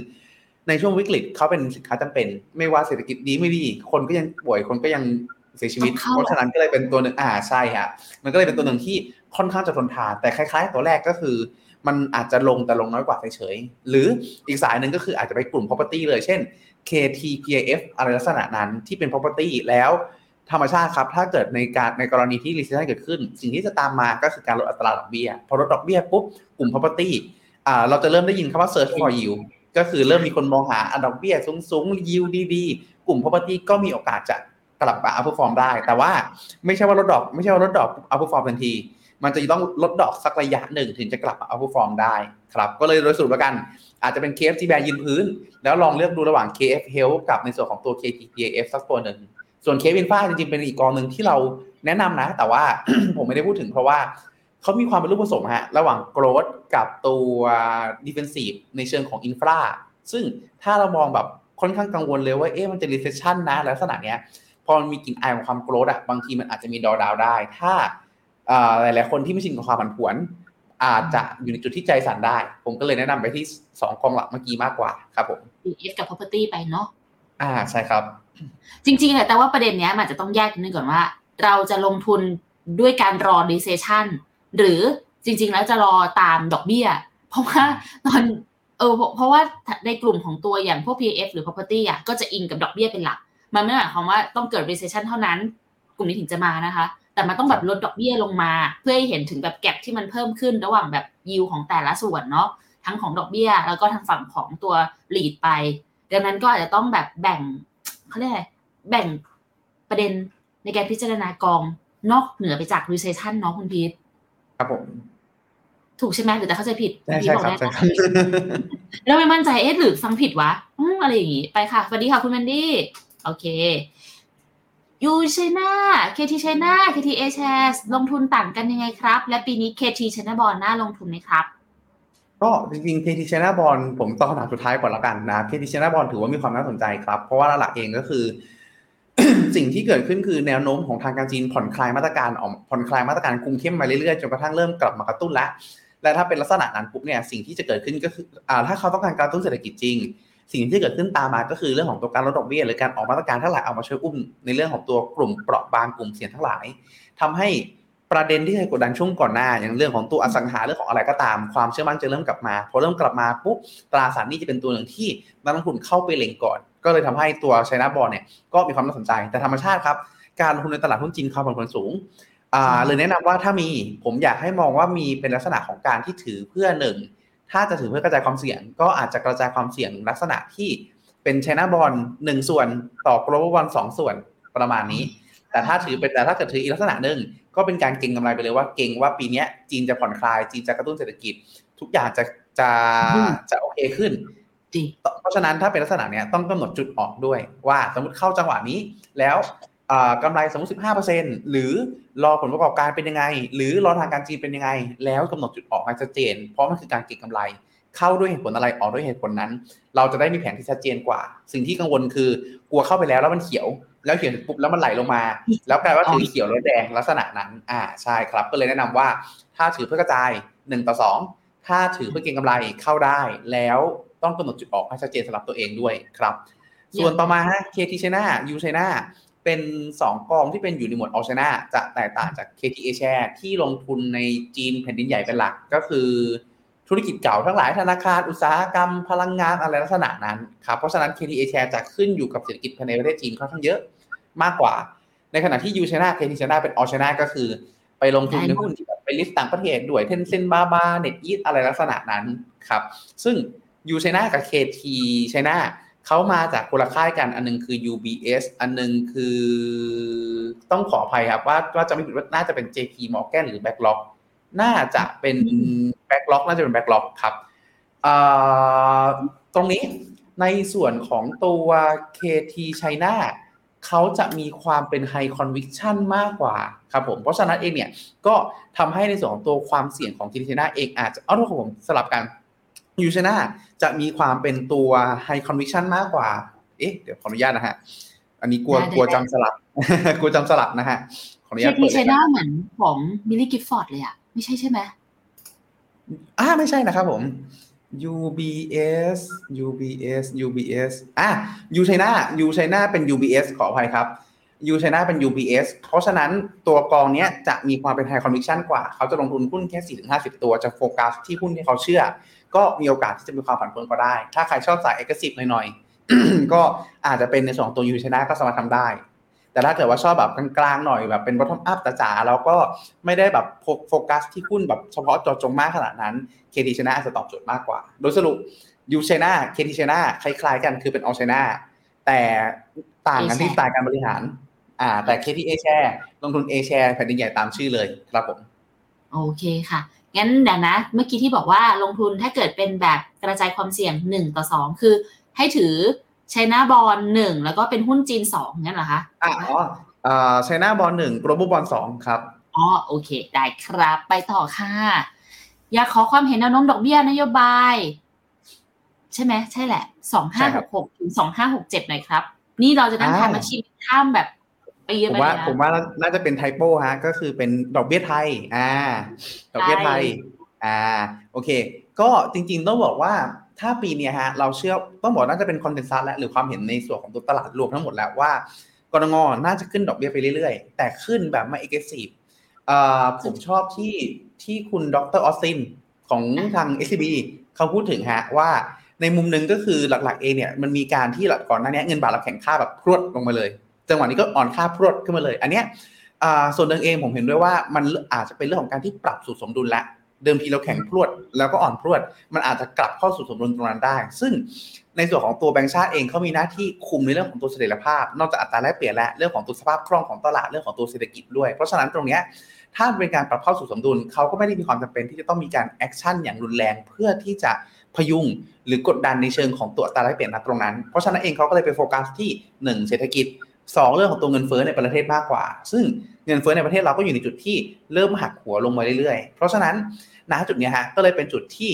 ในช่วงวิกฤตเขาเป็นสินค้าจำเป็น ไม่ว่าเศรษฐกิจดีไม่ดี คนก็ยังป่วยคนก็ยังเสียชีวิตต้องเข้าเพราะฉะนั้นก็เลยเป็นตัวหนึ่งอ่าใช่ฮะมันก็เลยเป็นตัวหนึ่งที่ค่อนข้างจะทนทานแต่คล้าย ๆ ตัวแรกก็คือ มันอาจจะลงแต่ลงน้อยกว่าเฉยๆหรืออีกสายหนึ่งก็คืออาจจะไปกลุ่ม property เลยเช่น KTPAF อะไรลักษณะนั้นที่เป็น property แล้วธรรมชาติครับ ถ้าเกิดในการในกรณีที่ recession เกิดขึ้น สิ่งที่จะตามมาก็คือการลดอัตราดอกเบี้ย พอลดดอกเบี้ยปุ๊บ กลุ่ม property อ่าเราจะเริ่มได้ยินคำว่า search for yield ก็คือเริ่มมีคนมองหาอันดอกเบี้ยสูงๆ yield ดีๆ กลุ่ม property ก็มีโอกาสจะกลับมา outperform ได้ แต่ว่าไม่ใช่ว่าลดดอก ไม่ใช่ว่าลดดอก outperform ทันที มันจะต้องลดดอกสักระยะหนึ่งถึงจะกลับมา outperform ได้ครับก็เลยโดยสรุปแล้วกัน อาจจะเป็น KFG Brand ยืนพื้น แล้วลองเลือกดูระหว่าง KF Health กับในส่วนของตัว KTPF สักตัวหนึ่งส่วน KF Infra จริงๆเป็นอีกกองหนึ่งที่เราแนะนำนะ แต่ว่าผมไม่ได้พูดถึงเพราะว่าเขามีความเป็นรูปผสมฮะระหว่าง growth กับตัว defensive ในเชิงของ infra ซึ่งถ้าเรามองแบบค่อนข้างกังวลเลยว่าเอ๊ะมันจะ recession นะลักษณะเนี้ยพอมันมีกลิ่นอายของความ growth อะบางทีมันอาจจะมีดอดาวได้ ถ้า หลายๆคนที่ไม่ชินกับความผันผวน อาจจะอยู่ในจุดที่ใจสั่นได้ ผมก็เลยแนะนำไปที่สองกองหลักเมื่อกี้มากกว่าครับผม EF กับ property ไปเนาะอ่าใช่ครับ จริงๆอะแต่ว่าประเด็นเนี้ยมันอาจจะต้องแยกนิดนึงก่อนว่า เราจะลงทุนด้วยการรอ recession หรือจริง ๆ แล้วจะรอตามดอกเบี้ย เพราะว่าตอนเออเพราะเพราะว่าในกลุ่มของตัวอย่างพวก PF หรือ property อะก็จะอิงกับดอกเบี้ยเป็นหลัก มันไม่ได้หมายความว่าต้องเกิด recession เท่านั้น กลุ่มนี้ถึงจะมานะคะ แต่มันต้องแบบลดดอกเบี้ยลงมา เพื่อให้เห็นถึงแบบแก็บที่มันเพิ่มขึ้นระหว่างแบบยิวของแต่ละส่วนเนาะทั้งของดอกเบี้ย แล้วก็ทางฝั่งของตัว lead ไปดังนั้นก็อาจจะต้องแบบแบ่งเขาเรียกอะไรแบ่งประเด็นในการพิจารณากองนอกเหนือไปจาก recession เนาะคุณพีทครับผม ถูกใช่ไหมหรือแต่เข้าใจผิดใช่ณพีทใช่บอกครับได้ใช่นะครับแล้วไม่มั่นใจเอ๊ะหรือฟังผิดวะอืมอะไรอย่างงี้ไปค่ะสวัสดีค่ะคุณแมนดี้โอเค ยูไชน่า KT China KT A Shares ลงทุนต่างกันยังไงครับ และปีนี้ KT China Bond น่าลงทุนไหมครับ ก็จริงๆ KT China Bond ผมตอบคำถามสุดท้ายก่อนแล้วกันนะ KT China Bond ถือว่ามีความน่าสนใจครับ เพราะว่าหลักเองก็คือ สิ่งที่เกิดขึ้นคือแนวโน้มของทางการจีนผ่อนคลายมาตรการออกผ่อนคลายมาตรการคุมเข้มมาเรื่อยๆจนกระทั่งเริ่มกลับมากระตุ้นแล้วและถ้าเป็นลักษณะนั้นปุ๊บเนี่ยสิ่งที่จะเกิดขึ้นก็คืออ่าถ้าเขาต้องการกระตุ้นเศรษฐกิจจริง สิ่งที่เกิดขึ้นตามมาก็คือเรื่องของตัวการลดดอกเบี้ยหรือการออกมาตรการทั้งหลายเอามาช่วยอุ้มในเรื่องของตัวกลุ่มเปราะบางกลุ่มเสี่ยงทั้งหลายทำให้ประเด็นที่เคยกดดันช่วงก่อนหน้า อย่างเรื่องของตัวอสังหาเรื่องของอะไรก็ตามความเชื่อมั่นจะเริ่มกลับมาพอเริ่มกลับมาปุ๊บตราสารนี้จะเป็นตัวหนึ่งที่นักลงทุนเข้าไปเล็งก่อน ก็เลยทำให้ตัวไชน่าบอลเนี่ยก็มีความน่าสนใจแต่ธรรมชาติครับการลงทุนในตลาดหุ้นจีนความผันผวนสูงอ่าเลยแนะนำว่าถ้ามีผมอยากให้มองว่ามีเป็นลักษณะของการที่ถือเพื่อหนึ่ง ถ้าจะถือเพื่อกระจายความเสี่ยง ก็อาจจะกระจายความเสี่ยงลักษณะที่เป็นไชน่าบอลหนึ่งส่วนต่อ global bond สองส่วนประมาณนี้ แต่ถ้าถือเป็นแต่ถ้าเกิดถืออีกลักษณะหนึ่งก็เป็นการเก็งกำไรไปเลยว่าเก็งว่าปีเนี้ยจีนจะผ่อนคลาย จีนจะกระตุ้นเศรษฐกิจ ทุกอย่างจะจะอืมจะโอเคขึ้นจริงเพราะฉะนั้นถ้าเป็นลักษณะเนี้ยต้องกำหนดจุดออกด้วยว่า สมมติเข้าจังหวะนี้ แล้วอ่า กำไรสมมติ15%หรือรอผลประกอบการเป็นยังไง หรือรอทางการจีนเป็นยังไง แล้วกำหนดจุดออกให้ชัดเจน เพราะมันคือการเก็งกำไร เข้าด้วยเหตุผลอะไรออกด้วยเหตุผลนั้น เราจะได้มีแผนที่ชัดเจนกว่า สิ่งที่กังวลคือกลัวเข้าไปแล้วแล้วมันเขียว แล้วเขียวปุ๊บแล้วมันไหลลงมา แล้วกลายว่าถือเขียวแล้วแดงลักษณะนั้น อ่าใช่ครับ ก็เลยแนะนำว่า ถ้าถือเพื่อกระจาย1ต่อ2ถ้าถือเพื่อเก็งกำไรเข้าได้ แล้วต้องกำหนดจุดออกให้ชัดเจนสำหรับตัวเองด้วยครับ ส่วนต่อมาฮะ KT China U China เป็น 2 กองที่เป็นอยู่ในหมวด All China จะแตกต่างจาก KT A Share ที่ลงทุนในจีนแผ่นดินใหญ่เป็นหลักก็คือธุรกิจเก่าทั้งหลายธนาคารอุตสาหกรรมพลังงานอะไรลักษณะนั้นครับเพราะฉะนั้น KT A Share จะขึ้นอยู่กับเศรษฐกิจภายในประเทศจีนค่อนข้างเยอะมากกว่า ในขณะที่ U China KT China เป็น All China ก็คือ ไปลงทุนในหุ้นที่แบบไปลิสต์ต่างประเทศด้วยเทนเซ็นบาบาเน็ตอีทอะไรลักษณะนั้นครับซึ่ง U China กับ KT China เขามาจากคนละค่ายกันอันนึงคือ UBS อันนึงคือต้องขออภัยครับว่าว่าจะไม่ผิดว่าน่าจะเป็น JP Morgan หรือ Backlock น่าจะเป็น Backlock น่าจะเป็น Backlock ครับตรงนี้ในส่วนของตัว KT China เขาจะมีความเป็น High Conviction มากกว่าครับผม เพราะฉะนั้นเองเนี่ยก็ทำให้ในส่วนของตัวความเสี่ยงของ KT China เองอาจจะเอาทุกผมสลับกัน ยูชนาจะมีความเป็นตัว High Conviction มากกว่า เอ๊ะ เดี๋ยวขออนุญาตนะฮะ อันนี้กลัวได้ได้กลัวจำสลับ กลัวจำสลับนะฮะ ขออนุญาต KT เปิดเลย China นะเหมือนของ Baillie Gifford เลยอะไม่ใช่ใช่ไหมอ่าไม่ใช่นะครับผม UBS UBS UBS อะ U China U China เป็น UBS ขออภัยครับ U China เป็น UBS เพราะฉะนั้นตัวกองเนี้ยจะมีความเป็น High Conviction กว่า เขาจะลงทุนหุ้นแค่ 4-50 ตัวจะโฟกัสที่หุ้นที่เขาเชื่อ ก็มีโอกาสที่จะมีความผันผวนก็ได้ ถ้าใครชอบสาย aggressive หน่อยๆ ก็อาจจะเป็นในส่วนของตัว U China ก็สามารถทำได้ แต่ถ้าเกิดว่าชอบแบบกลางๆหน่อยแบบเป็น bottom up จ๋าๆแล้วก็ไม่ได้แบบโฟโฟกัสที่หุ้นแบบเฉพาะเจาะจงมากขนาดนั้น KT China อาจจะตอบโจทย์มากกว่า โดยสรุป U China KT China คล้ายๆ กันคือเป็น All China แต่ต่างกันที่สไตล์การบริหาร อ่า แต่ KT A share ลงทุน A share แผ่นดินใหญ่ตามชื่อเลยครับผม โอเคค่ะ งั้นเดี๋ยวนะ เมื่อกี้ที่บอกว่าลงทุนถ้าเกิดเป็นแบบกระจายความเสี่ยงหนึ่งต่อสองคือ ให้ถือ China Bond หนึ่งแล้วก็เป็นหุ้นจีนสองงั้นเหรอคะอ่าอ๋ออ่า China Bond หนึ่ง Global Bond สองครับอ๋อโอเค ได้ครับ ไปต่อค่ะ อยากขอความเห็นแนวโน้มดอกเบี้ยนโยบาย ใช่ไหมใช่แหละสองห้าหกหกถึงสองห้าหกเจ็ดหน่อยครับ นี่เราจะนั่งอ่าทำมาชิมข้ามแบบ ปีผมไปว่าเลยนะผมว่าน่าจะเป็นไทโปฮะก็คือเป็นดอกเบี้ยไทย อ่า ดอกเบี้ยไทย อ่า โอเค ก็จริง ๆ ต้องบอกว่าถ้าปีเนี้ยฮะเราเชื่อต้องบอกน่าจะเป็นคอนเทนซัสและหรือความเห็นในส่วนของตัวตลาดรวมทั้งหมดแล้วว่ากรงงน่าจะขึ้นดอกเบี้ยไปเรื่อยๆ แต่ขึ้นแบบไม่เอ็กซ์ซีฟอ่าผมชอบที่ที่คุณดรออสตินของทาง SCB เขาพูดถึงฮะว่าในมุมหนึ่งก็คือหลักๆเองเนี่ยมันมีการที่ก่อนหน้านี้เงินบาทเราแข็งค่าแบบพรวดลงมาเลย จังหวะนี้ก็อ่อนค่าพรวดขึ้นมาเลย อันเนี้ยส่วนหนึ่งเองผมเห็นด้วยว่ามันอาจจะเป็นเรื่องของการที่ปรับสู่สมดุลแล้วเดิมทีเราแข็งพรวดแล้วก็อ่อนพรวด มันอาจจะกลับเข้าสู่สมดุลตรงนั้นได้ ซึ่งในส่วนของตัวแบงก์ชาติเองเขามีหน้าที่คุมในเรื่องของตัวเสถียรภาพ นอกจากอัตราแลกเปลี่ยนและเรื่องของตัวสภาพคล่องของตลาดเรื่องของตัวเศรษฐกิจด้วย เพราะฉะนั้นตรงเนี้ยถ้าเป็นการปรับเข้าสู่สมดุลเขาก็ไม่ได้มีความจำเป็นที่จะต้องมีการ action อย่างรุนแรงเพื่อที่จะพยุงหรือกดดันในเชิงของตัวอัตราแลกเปลี่ยนตรงนั้น เพราะฉะนั้นเองเขาก็เลยไปโฟกัสที่ 1 เศรษฐกิจ 2เรื่องของตัวเงินเฟ้อในประเทศมากกว่า ซึ่งเงินเฟ้อในประเทศเราก็อยู่ในจุดที่เริ่มหักหัวลงมาเรื่อยๆ เพราะฉะนั้นณจุดเนี้ยฮะก็เลยเป็นจุดที่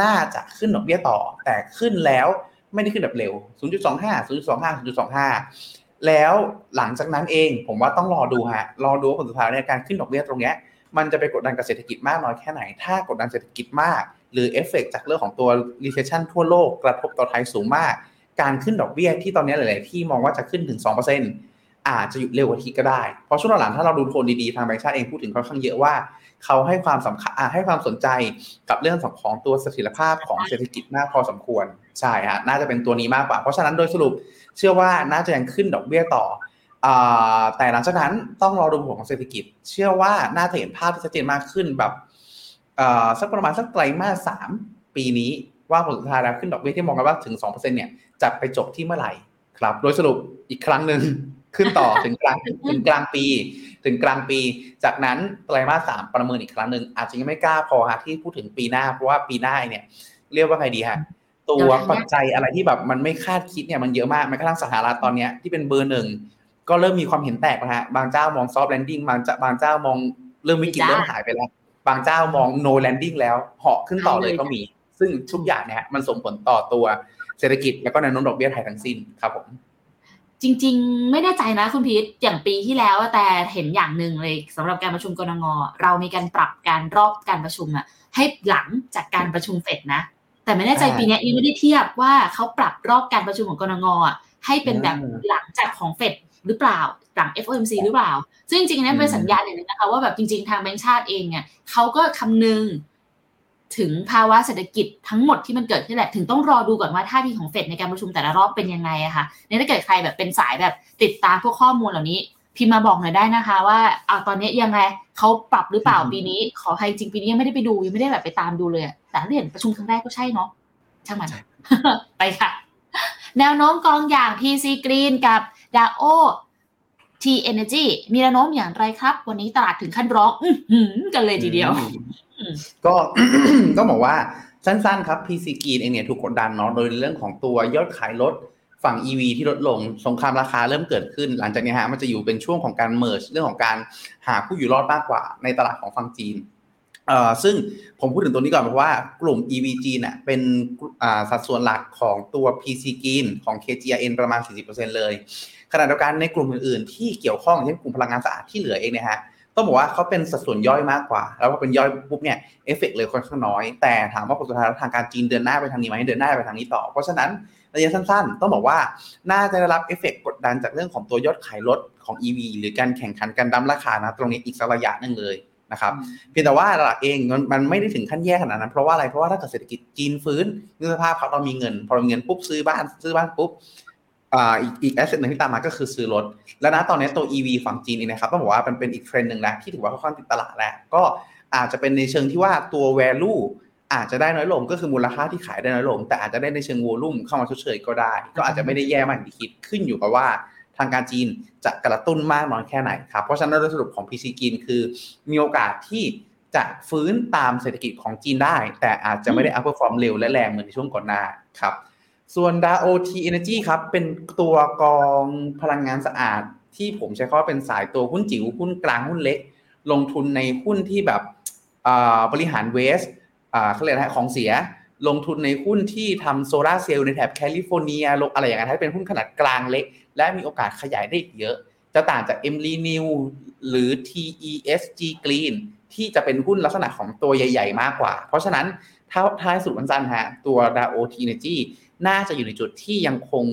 น่าจะขึ้นดอกเบี้ยต่อ แต่ขึ้นแล้วไม่ได้ขึ้นแบบเร็ว 0.25 0.25 0.25 แล้วหลังจากนั้นเองผมว่าต้องรอดูฮะ รอดูผลสุดท้ายในการขึ้นดอกเบี้ยตรงเนี้ยมันจะไปกดดันกับเศรษฐกิจมากน้อยแค่ไหน ถ้ากดดันเศรษฐกิจมาก หรือเอฟเฟกจากเรื่องของตัว recession ทั่วโลกกระทบต่อไทยสูงมาก การขึ้นดอกเบี้ยที่ตอนนี้หลาย ๆ ที่มองว่าจะขึ้นถึง 2%อาจจะหยุดเร็วกว่าที่ก็ได้ เพราะช่วงหลังถ้าเราดูโทนดี ๆ ทางแบงก์ชาติเองพูดถึงค่อนข้างเยอะว่า เขาให้ความสำคัญให้ความสนใจกับเรื่องของตัวเสถียรภาพของเศรษฐกิจมากพอสมควร ใช่ฮะ น่าจะเป็นตัวนี้มากกว่า เพราะฉะนั้นโดยสรุปเชื่อว่าน่าจะยังขึ้นดอกเบี้ยต่อแต่หลังจากนั้นต้องรอดูผลของเศรษฐกิจ เชื่อว่าน่าจะเห็นภาพที่ชัดเจนมากขึ้นแบบสักประมาณสักไตรมาสสามปีนี้ ว่าผลสุดท้ายแล้วขึ้นดอกเบี้ยที่มองกันว่าถึง2%เนี่ยจะไปจบที่เมื่อไหร่ครับ โดยสรุปอีกครั้งหนึ่งขึ้นต่อถึงกลางถึงกลางปี ถึงกลางปี จากนั้นไตรมาสสามประเมินอีกครั้งหนึ่งอาจจะยังไม่กล้าพอฮะที่พูดถึงปีหน้าเพราะว่าปีหน้าเนี่ย เรียกว่าไงดีฮะตัวปัจจัยอะไรที่แบบมันไม่คาดคิดเนี่ยมันเยอะมากแม้กระทั่งสหรัฐตอนนี้ที่เป็นเบอร์หนึ่งก็เริ่มมีความเห็นแตกนะฮะบางเจ้ามอง soft landing บางเจ้าบางเจ้ามองเริ่มวิกฤตเริ่มหายไปแล้ว บางเจ้ามอง no landing แล้วเหาะขึ้นต่อเลยก็มี ซึ่งทุกอย่างเนี่ยมันส่งผลต่อตัวเศรษฐกิจแล้วก็แนวโน้มดอกเบี้ยไทยทั้งสิ้นครับผมจริง ๆ ไม่แน่ใจนะคุณพีทอย่างปีที่แล้วแต่เห็นอย่างหนึ่งเลยสำหรับการประชุมกนง.เรามีการปรับการรอบการประชุมอะให้หลังจากการประชุมเฟดนะ แต่ไม่แน่ใจปีนี้ยังไม่ได้เทียบว่าเขาปรับรอบการประชุมของกนง.ให้เป็นแบบหลังจากของเฟดหรือเปล่าหลัง FOMC หรือเปล่า ซึ่งจริงๆนี่เป็นสัญญาณอย่างนึงนะคะว่าแบบจริง ๆ ทางแบงก์ชาติเองเนี่ยเขาก็คำนึง ถึงภาวะเศรษฐกิจทั้งหมดที่มันเกิดขึ้นแหละถึงต้องรอดูก่อนว่าท่าทีของเฟดในการประชุมแต่ละรอบเป็นยังไงอะค่ะนี่ถ้าเกิดใครแบบเป็นสายแบบติดตามพวกข้อมูลเหล่านี้ พิมพ์มาบอกหน่อยได้นะคะ ว่าเอาตอนนี้ยังไงเขาปรับหรือเปล่าปีนี้ ขอให้จริงปีนี้ยังไม่ได้ไปดูยังไม่ได้แบบไปตามดูเลยแต่ถ้าเห็นประชุมครั้งแรกก็ใช่เนาะช่างมันไปค่ะ แนวโน้มกองอย่าง PC Green กับ DAO T Energy มีแนวโน้มอย่างไรครับ วันนี้ตลาดถึงขั้นร้องกันเลยทีเดียว ก็ต้องบอกว่าสั้นๆครับ PC กีนเองเนี่ยถูกกดดันเนาะโดยเรื่องของตัวยอดขายรถฝั่ง EV ที่ลดลงสงครามราคาเริ่มเกิดขึ้น หลังจากนี้ฮะมันจะอยู่เป็นช่วงของการเมิร์ชเรื่องของการหาผู้อยู่รอดมากกว่า ในตลาดของฝั่งจีนเอ่อซึ่งผมพูดถึงตรงนี้ก่อนเพราะว่ากลุ่ม EV จีนเนี่ยเป็นอ่าสัดส่วนหลักของตัว P-CGREEN ของ P-CGREEN ประมาณ 40%เลยขณะเดียวกันในกลุ่มอื่นๆ ที่เกี่ยวข้องเช่นกลุ่มพลังงานสะอาดที่เหลือเองเนี่ยฮะ ต้องบอกว่าเขาเป็นสัดส่วนย่อยมากกว่า แล้วพอเป็นย่อยปุ๊บเนี่ยเอฟเฟกเลยค่อนข้างน้อย แต่ถามว่าผลสุดท้ายทางการจีนเดินหน้าไปทางนี้ไหมเดินหน้าไปทางนี้ต่อ เพราะฉะนั้นระยะสั้นๆ ต้องบอกว่าน่าจะได้รับเอฟเฟกกดดันจากเรื่องของตัวยอดขายรถของ EV หรือการแข่งขันกัน dump ราคานะตรงนี้อีกสักระยะหนึ่งเลยนะครับเพียงแต่ว่าตลาดเองมันไม่ได้ถึงขั้นแย่ขนาดนั้นเพราะว่าอะไรเพราะว่าถ้าเกิดเศรษฐกิจจีนฟื้นนึกสภาพเขาเรามีเงิน พอมีเงินปุ๊บซื้อบ้านซื้อบ้านปุ๊บ อ่าอีกอีกแอสเซทหนึ่งที่ตามมาก็คือซื้อรถ แล้วนะตอนนี้ตัว EV ฝั่งจีนเองนะครับต้องบอกว่ามันเป็นอีกเทรนด์หนึ่งแล้วที่ถือว่าค่อนข้างติดตลาดแล้วก็อาจจะเป็นในเชิงที่ว่าตัว value อาจจะได้น้อยลงก็คือมูลค่าที่ขายได้น้อยลง แต่อาจจะได้ในเชิงวอลุ่มเข้ามาชดเชยก็ได้ ก็อาจจะไม่ได้แย่มากที่คิดขึ้นอยู่กับว่าทางการจีนจะกระตุ้นมากน้อยแค่ไหนครับ เพราะฉะนั้นโดยสรุปของ PC จีนคือ มีโอกาสที่จะฟื้นตามเศรษฐกิจของจีนได้ แต่อาจจะไม่ได้ outperform เร็วและแรงเหมือนในช่วงก่อนหน้าครับ ส่วน DAOL-TENERGY ครับ เป็นตัวกองพลังงานสะอาด ที่ผมใช้คำว่าเป็นสายตัวหุ้นจิ๋วหุ้นกลางหุ้นเล็ก ลงทุนในหุ้นที่แบบบริหาร waste เขาเรียกอะไรของเสีย ลงทุนในหุ้นที่ทำโซลาร์เซลล์ในแถบแคลิฟอร์เนียลงอะไรอย่างเงี้ยถ้าเป็นหุ้นขนาดกลางเล็ก และมีโอกาสขยายได้อีกเยอะ จะต่างจาก e m l y New หรือ TESG Green ที่จะเป็นหุ้นลักษณะของตัวใหญ่ ๆ มากกว่า เพราะฉะนั้นถ้าท้ายสุดวันจันทร์ฮะตัว DAO T Energy น่าจะอยู่ในจุดที่ยังคง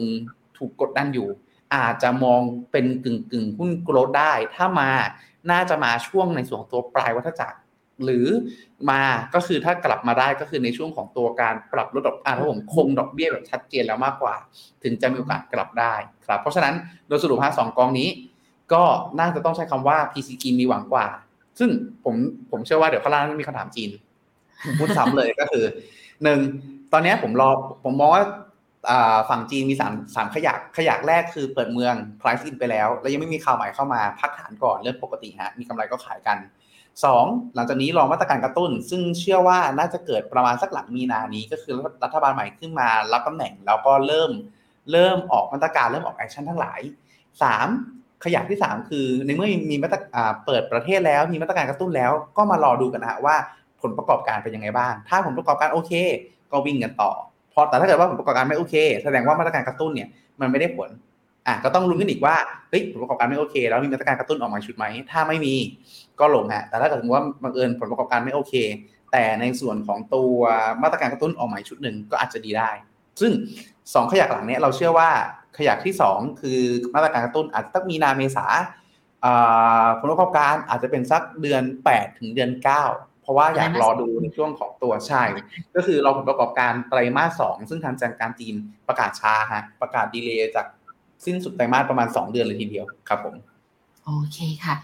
ถูกกดดันอยู่ อาจจะมองเป็นกึ่งกึ่งหุ้นโกลดได้ ถ้ามาน่าจะมาช่วงในส่วนของตัวปลายวัฏจักร หรือมาก็คือถ้ากลับมาได้ก็คือในช่วงของตัวการปรับลดดอกอ่าถ้าผมคงดอกเบี้ยแบบชัดเจนแล้วมากกว่า ถึงจะมีโอกาสกลับได้ครับ เพราะฉะนั้นโดยสรุปฮะสองกองนี้ ก็น่าจะต้องใช้คำว่า PCG มีหวังกว่า ซึ่งผมผมเชื่อว่าเดี๋ยวข้างล่างมีคำถามจีนพูดซ้ำเลยก็คือ หนึ่งตอนนี้ผมรอผมมองว่าฝั่งจีนมีสามสามขยักขยักแรกคือเปิดเมือง price in ไปแล้ว แล้วยังไม่มีข่าวใหม่เข้ามาพักฐานก่อนเรื่องปกติฮะมีกำไรก็ขายกันสองหลังจากนี้รอมาตรการกระตุ้น ซึ่งเชื่อว่าน่าจะเกิดประมาณสักหลังมีนานี้ก็คือรัฐบาลใหม่ขึ้นมารับตำแหน่ง แล้วก็เริ่มเริ่มออกมาตรการเริ่มออกแอคชั่นทั้งหลายสามขยักที่สามคือในเมื่อมีมาตรเปิดประเทศแล้วมีมาตรการกระตุ้นแล้วก็มารอดูกันนะฮะว่า ผลประกอบการเป็นยังไงบ้าง ถ้าผลประกอบการโอเค ก็วิ่งกันต่อ พอแต่ถ้าเกิดว่าผลประกอบการไม่โอเค แสดงว่ามาตรการกระตุ้นเนี่ยมันไม่ได้ผลอะก็ต้องลุ้นกันอีกว่าเฮ้ยผลประกอบการไม่โอเค แล้วมีมาตรการกระตุ้นออกมาชุดไหมถ้าไม่มีก็ลงฮะแต่ถ้าเกิดสมมติว่าบังเอิญผลประกอบการไม่โอเค แต่ในส่วนของตัวมาตรการกระตุ้นออกมาชุดหนึ่งก็อาจจะดีได้ ซึ่งสองขยักหลังเนี้ยเราเชื่อว่าขยักที่สองคือมาตรการกระตุ้นอาจจะต้องมีนาเมษาผลประกอบการอาจจะเป็นสักเดือน 8 ถึงเดือน 9 เพราะว่าอยากรอดูในช่วงของตัวใช่ ก็คือเราผลประกอบการไตรมาสสองซึ่งทางการจีนประกาศช้าฮะประกาศดีเลย์จากสิ้นสุดไตรมาสประมาณ 2 เดือนเลยทีเดียวครับผม โอเคค่ะ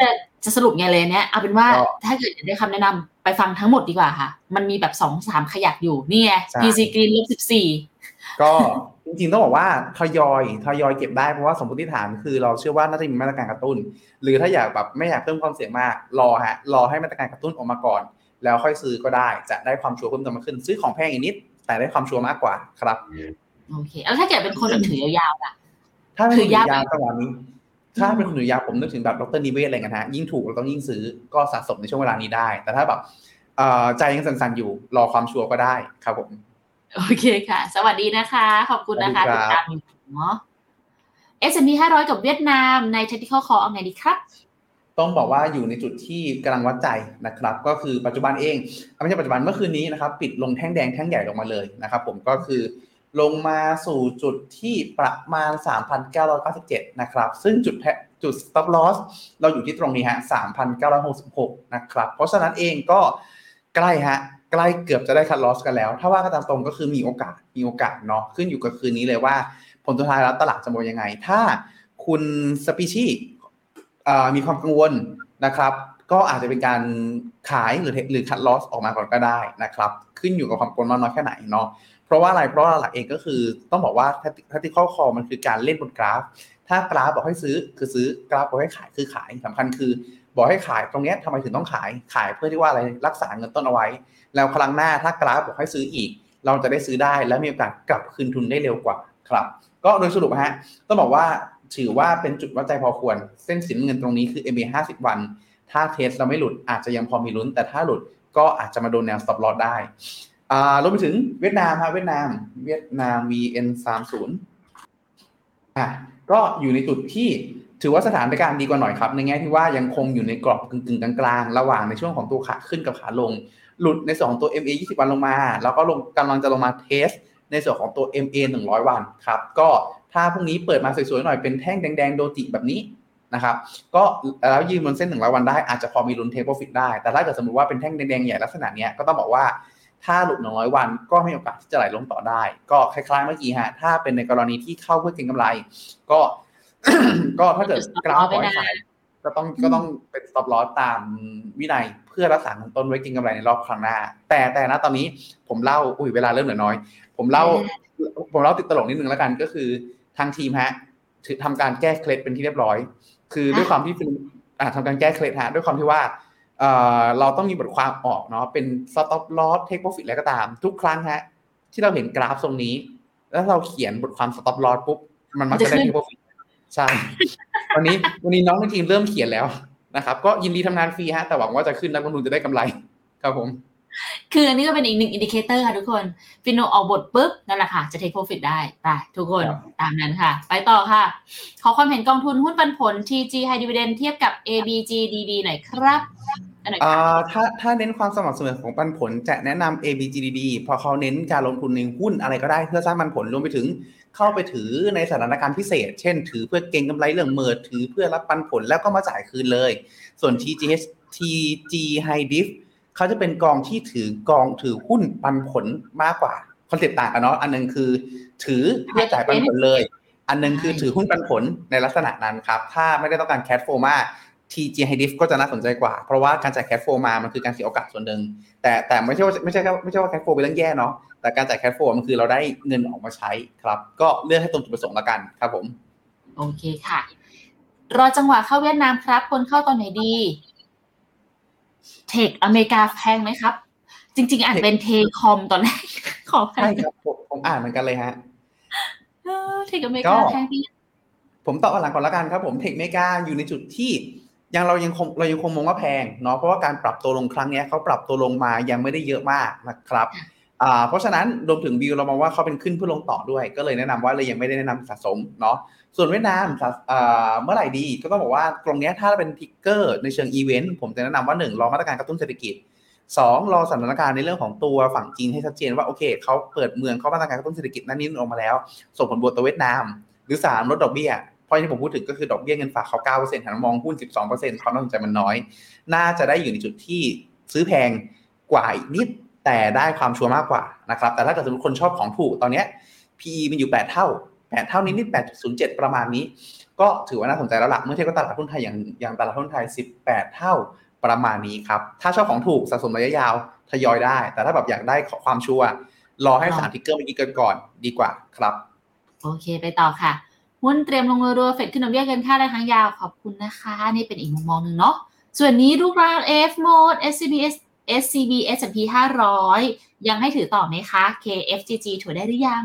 จะจะสรุปไงเลยเนี้ยเอาเป็นว่าถ้าเกิดได้คำแนะนำไปฟังทั้งหมดดีกว่าค่ะ มันมีแบบสองสามขยักอยู่นี่ไง PC Green ลบสิบสี่ก็ จริงๆต้องบอกว่าทยอยทยอยเก็บได้เพราะว่าสมมติฐานคือเราเชื่อว่าน่าจะมีมาตรการกระตุ้น หรือถ้าอยากแบบไม่อยากเพิ่มความเสี่ยงมากรอฮะรอให้มาตรการกระตุ้นออกมาก่อน แล้วค่อยซื้อก็ได้จะได้ความชัวร์เพิ่มเติมมากขึ้น ซื้อของแพงอีกนิด แต่ได้ความชัวร์มากกว่าครับโอเคแล้วถ้าเกิดเป็นคนแบบถือยาวๆล่ะถ้าเป็นถือยาวจังหวะนี้ถ้าเป็นคนถือยาวผมนึกถึงแบบดรนิเวศอะไรกันฮะยิ่งถูกเราต้องยิ่งซื้อก็สะสมในช่วงเวลานี้ได้ แต่ถ้าแบบใจยังสั่นๆอยู่รอความชัวร์ก็ได้ครับผม โอเคค่ะ สวัสดีนะคะ ขอบคุณนะคะติดตามเนาะ S&P 500กับเวียดนามใน Technical Call เอาไงดีครับ ต้องบอกว่าอยู่ในจุดที่กำลังวัดใจนะครับ ก็คือปัจจุบันเองไม่ใช่ปัจจุบันเมื่อคืนนี้นะครับ ปิดลงแท่งแดงแท่งใหญ่ลงมาเลยนะครับ ผมก็คือลงมาสู่จุดที่ประมาณ 3,997 นะครับ ซึ่งจุดจุด stop loss เราอยู่ที่ตรงนี้ฮะ 3,966 นะครับ เพราะฉะนั้นเองก็ใกล้ฮะ ใกล้เกือบจะได้คัดลอสกันแล้ว ถ้าว่ากันตามตรงก็คือมีโอกาสมีโอกาสเนาะขึ้นอยู่กับคืนนี้เลยว่า ผลสุดท้ายแล้วตลาดจะมองยังไง ถ้าคุณสปีชีมีความกังวลนะครับ ก็อาจจะเป็นการขายหรือหรือคัดลอสออกมาก่อนก็ได้นะครับ ขึ้นอยู่กับความกังวลมากน้อยแค่ไหนเนาะเพราะว่าอะไรเพราะาหลักเองก็คือต้องบอกว่าทัติข้อคอมันคือการเล่นบนกราฟ ถ้ากราฟบอกให้ซื้อคือซื้อกราฟบอกให้ขายคือขายสำคัญคือ บอกให้ขายตรงนี้ทำไมถึงต้องขายขายเพื่อที่ว่าอะไรรักษาเงินต้นเอาไว้ แล้วครั้งหน้าถ้ากราฟบอกให้ซื้ออีก เราจะได้ซื้อได้และมีโอกาสกลับคืนทุนได้เร็วกว่าครับ ก็โดยสรุปฮะต้องบอกว่าถือว่าเป็นจุดวัดใจพอควร เส้นสินเงินตรงนี้คือ MA 50 วัน ถ้าเทสเราไม่หลุดอาจจะยังพอมีลุ้น แต่ถ้าหลุดก็อาจจะมาโดนแนว stop loss ได้อ่ารวมไปถึงเวียดนามฮะเวียดนาม เวียดนาม VN 30อะก็อยู่ในจุดที่ถือว่าสถานการณ์ดีกว่าหน่อยครับ ในแง่ที่ว่ายังคงอยู่ในกรอบกึ่งๆกลางๆ ระหว่างในช่วงของตัวขาขึ้นกับขาลง หลุดในส่วนของตัว MA 20 วันลงมา แล้วก็ลงกำลังจะลงมาเทส ในส่วนของตัว MA 100 วันครับ ก็ถ้าพรุ่งนี้เปิดมาสวยๆหน่อยเป็นแท่งแดงๆโดจิแบบนี้นะครับ ก็แล้วยืนบนเส้น 100 วันได้อาจจะพอมีลุ้นเทคโปรฟิตได้ แต่ถ้าเกิดสมมติว่าเป็นแท่งแดงๆใหญ่ลักษณะนี้ก็ต้องบอกว่าถ้าหลุด 100 วันก็มีโอกาสที่จะไหลลงต่อได้ ก็คล้ายๆเมื่อกี้ฮะ ถ้าเป็นในกรณีที่เข้าเพื่อเก็งกำไร ก็ ก็ถ้าเกิดกราฟปล่อยขาย ก็ต้องก็ต้องเป็น stop loss ตามวินัยเพื่อรักษาเงินต้นไว้กินกำไรในรอบครั้งหน้า แต่แต่นะตอนนี้ผมเล่าอุ้ยเวลาเริ่มเหลือน้อย ผมเล่าผมเล่าติดตลกนิดนึงแล้วกันก็คือทางทีมฮะทำการแก้เคล็ดเป็นที่เรียบร้อย คือด้วยความที่เป็นทำการแก้เคล็ดฮะด้วยความที่ว่าเราต้องมีบทความออกเนาะเป็น stop loss take profit อะไรก็ตาม ทุกครั้งฮะที่เราเห็นกราฟทรงนี้ แล้วเราเขียนบทความ stop loss ปุ๊บมันมักจะได้ take profit ใช่ วันนี้วันนี้น้องในทีมเริ่มเขียนแล้วนะครับ ก็ยินดีทำงานฟรีฮะแต่หวังว่าจะขึ้นนักลงทุนจะได้กำไรครับผม คืออันนี้ก็เป็นอีกหนึ่ง indicator ค่ะทุกคนฟินโนออกบทปุ๊บนั่นแหละค่ะ จะเทคโปรฟิตได้ไปทุกคนตามนั้นค่ะ ไปต่อค่ะ ขอความเห็นกองทุนหุ้นปันผล TG High Dividend เทียบกับ ABGDD หน่อยครับถ้าถ้าเน้นความสม่ำเสมอของปันผลจะแนะนำ ABGDD เพราะเขาเน้นการลงทุนในหุ้นอะไรก็ได้เพื่อสร้างปันผลรวมไปถึง เข้าไปถือในสถานการณ์พิเศษ เช่น ถือเพื่อเก็งกำไรเรื่องเมิดถือเพื่อรับปันผลแล้วก็มาจ่ายคืนเลย ส่วน TGH TG High Div เขาจะเป็นกองที่ถือกองถือหุ้นปันผลมากกว่าคอนเซ็ปต์ต่างกันเนาะอันนึงคือ ถือเพื่อจ่ายปันผลเลย อันนึงคือถือหุ้นปันผลในลักษณะนั้นครับ ถ้าไม่ได้ต้องการ cash flow มา ก TG High Div ก็จะน่าสนใจกว่า เพราะว่าการจ่ายแค f โฟมา มันคือการเสียโอกาสส่วนหนึ่ง แต่แต่ไม่ใช่ว่าไม่ใช่แค่ไม่ใช่ว่าแค f โฟเป็นเรื่องแย่เนาะ แต่การจ่ายแค f โฟมันคือเราได้เงินออกมาใช้ครับ ก็เลือกให้ตรงจุดประสงค์ละกันครับผม โอเคค่ะ รอจังหวะเข้าเวียดนามครับควรเข้าตอนไหนดี tech อเมริกาแพงไหมครับ จริง ๆอ่านเป็นเทคอมตอนแรก ขอแพใช่งครับผมผมอ่านเหมือนกันเลยฮะเออ tech อเมริกาแพงพี่ผมตอบหลังก่อนละกันครับผม tech เมกาอยู่ในจุดที่ ยังเรายังคงเรายังคงมองว่าแพงเนาะเพราะว่าการปรับตัวลงครั้งเนี้ยเขาปรับตัวลงมายังไม่ได้เยอะมากนะครับอ่าเพราะฉะนั้นรวมถึงวิวเรามองว่าเขาเป็นขึ้นเพื่อลงต่อด้วย ก็เลยแนะนำว่าเลยยังไม่ได้แนะนำสะสมเนาะส่วนเวียดนามสะอ่าเมื่อไหร่ดีก็ต้องบอกว่าตรงเนี้ยถ้าเป็นทิกเกอร์ในเชิงอีเวนต์ผมจะแนะนำว่าหนึ่งรอมาตรการกระตุ้นเศรษฐกิจสองรอสถานการณ์ในเรื่องของตัวฝั่งจีนให้ชัดเจนว่าโอเคเขาเปิดเมืองเขามาตรการกระตุ้นเศรษฐกิจนั่นนี่ออกมาแล้ว ส่งผลบวกต่อเวียดนาม หรือสามลดดอกเบี้ย เพราะที่ผมพูดถึงก็คือดอกเบี้ยเงินฝากเขา9%หันมามองหุ้น12%ความน่าสนใจมันน้อย น่าจะได้อยู่ในจุดที่ซื้อแพงกว่าอีกนิดแต่ได้ความชัวร์มากกว่านะครับ แต่ถ้าเกิดสมมติคนชอบของถูกตอนเนี้ย PE มันอยู่ 8 เท่า 8 เท่านี้นิด8.07 ประมาณนี้ ก็ถือว่าน่าสนใจแล้วล่ะเมื่อเทียบกับตลาดหุ้นไทยอย่างอย่างตลาดหุ้นไทย 18 เท่าประมาณนี้ครับ ถ้าชอบของถูกสะสมระยะยาวทยอยได้ แต่ถ้าแบบอยากได้ความชัวร์รอให้สาม trigger เมื่อกี้เกินก่อนดีกว่าครับ โอเคไปต่อค่ะ หุ้นเตรียมลงรัวๆเฟดขึ้นดอกเบี้ยเกินคาดได้ทั้งยาวขอบคุณนะคะ นี่เป็นอีกมุมมองหนึ่งเนาะส่วนนี้ลูกร้าน F mode SCB SCB S&P 500 ยังให้ถือต่อไหมคะ KFGG ถือได้หรือยัง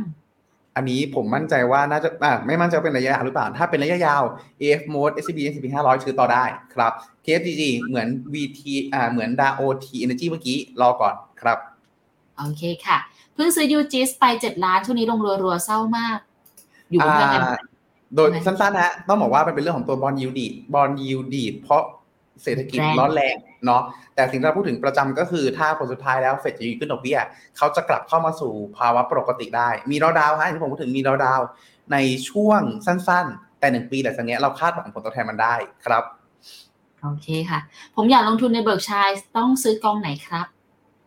อันนี้ผมมั่นใจว่าน่าจะอ่าไม่มั่นใจว่าเป็นระยะยาวหรือเปล่า ถ้าเป็นระยะยาว AF mode SCB S&P 500 ถือต่อได้ครับ KFGG เหมือน VT อ่าเหมือน DAO T Energy เมื่อกี้รอก่อนครับ โอเคค่ะ เพิ่งซื้อยูจิสไป 7 ล้านช่วงนี้ลงรัวๆเศร้ามาก อยู่บนเรื่องอ่ากัน โดยใช่ไหมสั้นๆนะต้องบอกว่ามันเป็นเรื่องของตัวบอลยูดีบอลยูดีเพราะเศรษฐกิจแรงร้อนแรงเนาะแต่สิ่งที่เราพูดถึงประจำก็คือถ้าผลสุดท้ายแล้วเฟดจะยืนขึ้นดอกเบี้ยเขาจะกลับเข้ามาสู่ภาวะปกติได้ มีดาวดาวฮะที่ผมพูดถึงมีดาวดาวในช่วงสั้นๆ แต่หนึ่งปีหลังจากเนี้ยเราคาดหวังผลตอบแทนมันได้ครับ โอเคค่ะ ผมอยากลงทุนใน Berkshire ต้องซื้อกองไหนครับ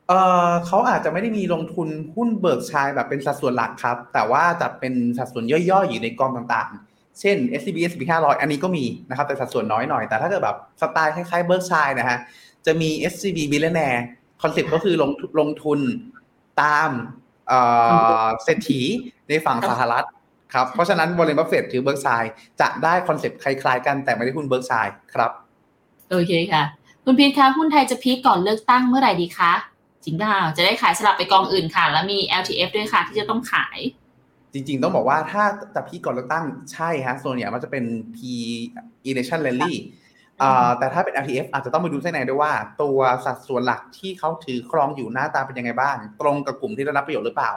เออเขาอาจจะไม่ได้มีลงทุนหุ้น Berkshire แบบเป็นสัดส่วนหลักครับ แต่ว่าจะเป็นสัดส่วนย่อยๆอยู่ในกองต่างๆ เช่น SCB S&P 500 อันนี้ก็มีนะครับ แต่สัดส่วนน้อยหน่อย แต่ถ้าเกิดแบบสไตล์คล้ายๆ Berkshire นะฮะ จะมี SCB Billionaire คอนเซ็ปต์ก็คือลงลงทุนตามเอ่อเศรษฐีในฝั่งสหรัฐครับ เพราะฉะนั้น Warren Buffett ถือ Berkshire จะได้คอนเซ็ปต์คล้ายๆกันแต่ไม่ได้หุ้น Berkshire ครับ โอเคค่ะ คุณพีทคะหุ้นไทยจะ peak ก่อนเลือกตั้งเมื่อไหร่ดีคะจริงเปล่าจะได้ขายสลับไปกองอื่นค่ะ แล้วมี LTF ด้วยค่ะที่จะต้องขาย จริงๆ ต้องบอกว่าถ้าแต่พี่ก่อนเลือกตั้งใช่ฮะส่วนใหญ่มันจะเป็น P election rally อ่าแต่ถ้าเป็น LTF อาจจะต้องไปดูเส้นในด้วยว่า ตัวสัดส่วนหลักที่เขาถือครองอยู่หน้าตาเป็นยังไงบ้าง ตรงกับกลุ่มที่ได้รับประโยชน์หรือเปล่า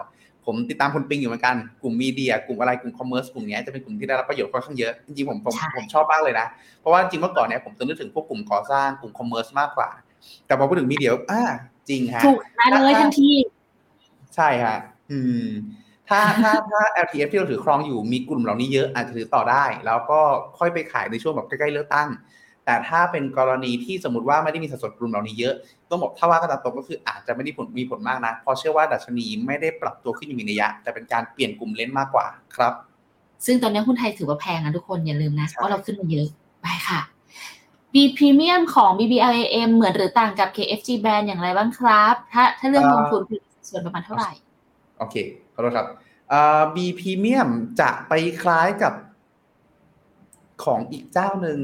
ผมติดตามคุณปิงอยู่เหมือนกันกลุ่มมีเดีย กลุ่มอะไรกลุ่มคอมเมอร์สกลุ่มเนี้ยจะเป็นกลุ่มที่ได้รับประโยชน์ค่อนข้างเยอะจริงๆผมผมใช่ผมชอบมากเลยนะ เพราะว่าจริงเมื่อก่อนเนี่ยผมจะนึกถึงพวกกลุ่มก่อสร้างกลุ่มคอมเมอร์สมากกว่า แต่พอพูดถึงมีเดียอ่าจริงฮะถูกได้เลยทันทีใช่ฮะอืม ถ้าถ้าถ้า LTF ที่เราถือครองอยู่มีกลุ่มเหล่านี้เยอะอาจจะถือต่อได้ แล้วก็ค่อยไปขายในช่วงแบบใกล้ๆเลือกตั้ง แต่ถ้าเป็นกรณีที่สมมติว่าไม่ได้มีสัดส่วนกลุ่มเหล่านี้เยอะต้องบอกถ้าว่ากันตามตรงก็คืออาจจะไม่ได้ผลมีผลมากนะเพราะเชื่อว่าดัชนีไม่ได้ปรับตัวขึ้นอย่างมีนัยยะ แต่เป็นการเปลี่ยนกลุ่มเล่นมากกว่าครับ ซึ่งตอนนี้หุ้นไทยถือว่าแพงนะทุกคนอย่าลืมนะใช่ว่าเราขึ้นมาเยอะไปค่ะ B Premium ของ BBRAM เหมือนหรือต่างกับ KFG Band อย่างไรบ้างครับ ถ้าถ้าเรื่องลงทุนคือส่วนประมาณเท่าไหร่ โอเคขอโทษครับอ่า B Premium จะไปคล้ายกับของอีกเจ้าหนึ่ง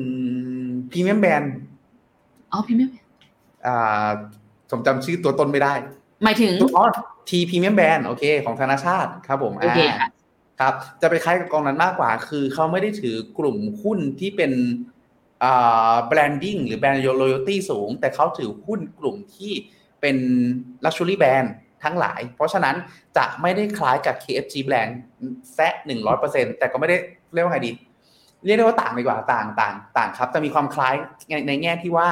Premium Band อ๋อ Premium อ่าผมจำชื่อตัวตนไม่ได้ หมายถึงอ๋อ T Premium Band โอเค ของธนาชาติครับผมโอเคค่ะครับ จะไปคล้ายกับกองนั้นมากกว่า คือเขาไม่ได้ถือกลุ่มหุ้นที่เป็นอ่า branding หรือ brand loyalty สูง แต่เขาถือหุ้นกลุ่มที่เป็น luxury brand ทั้งหลาย เพราะฉะนั้นจะไม่ได้คล้ายกับ KFG brand แซะหนึ่งร้อยเปอร์เซ็นแต่ก็ไม่ได้เรียกว่าไงดี เรียกได้ว่าต่างดีกว่าต่างต่างต่างครับจะมีความคล้ายในในแง่ที่ว่า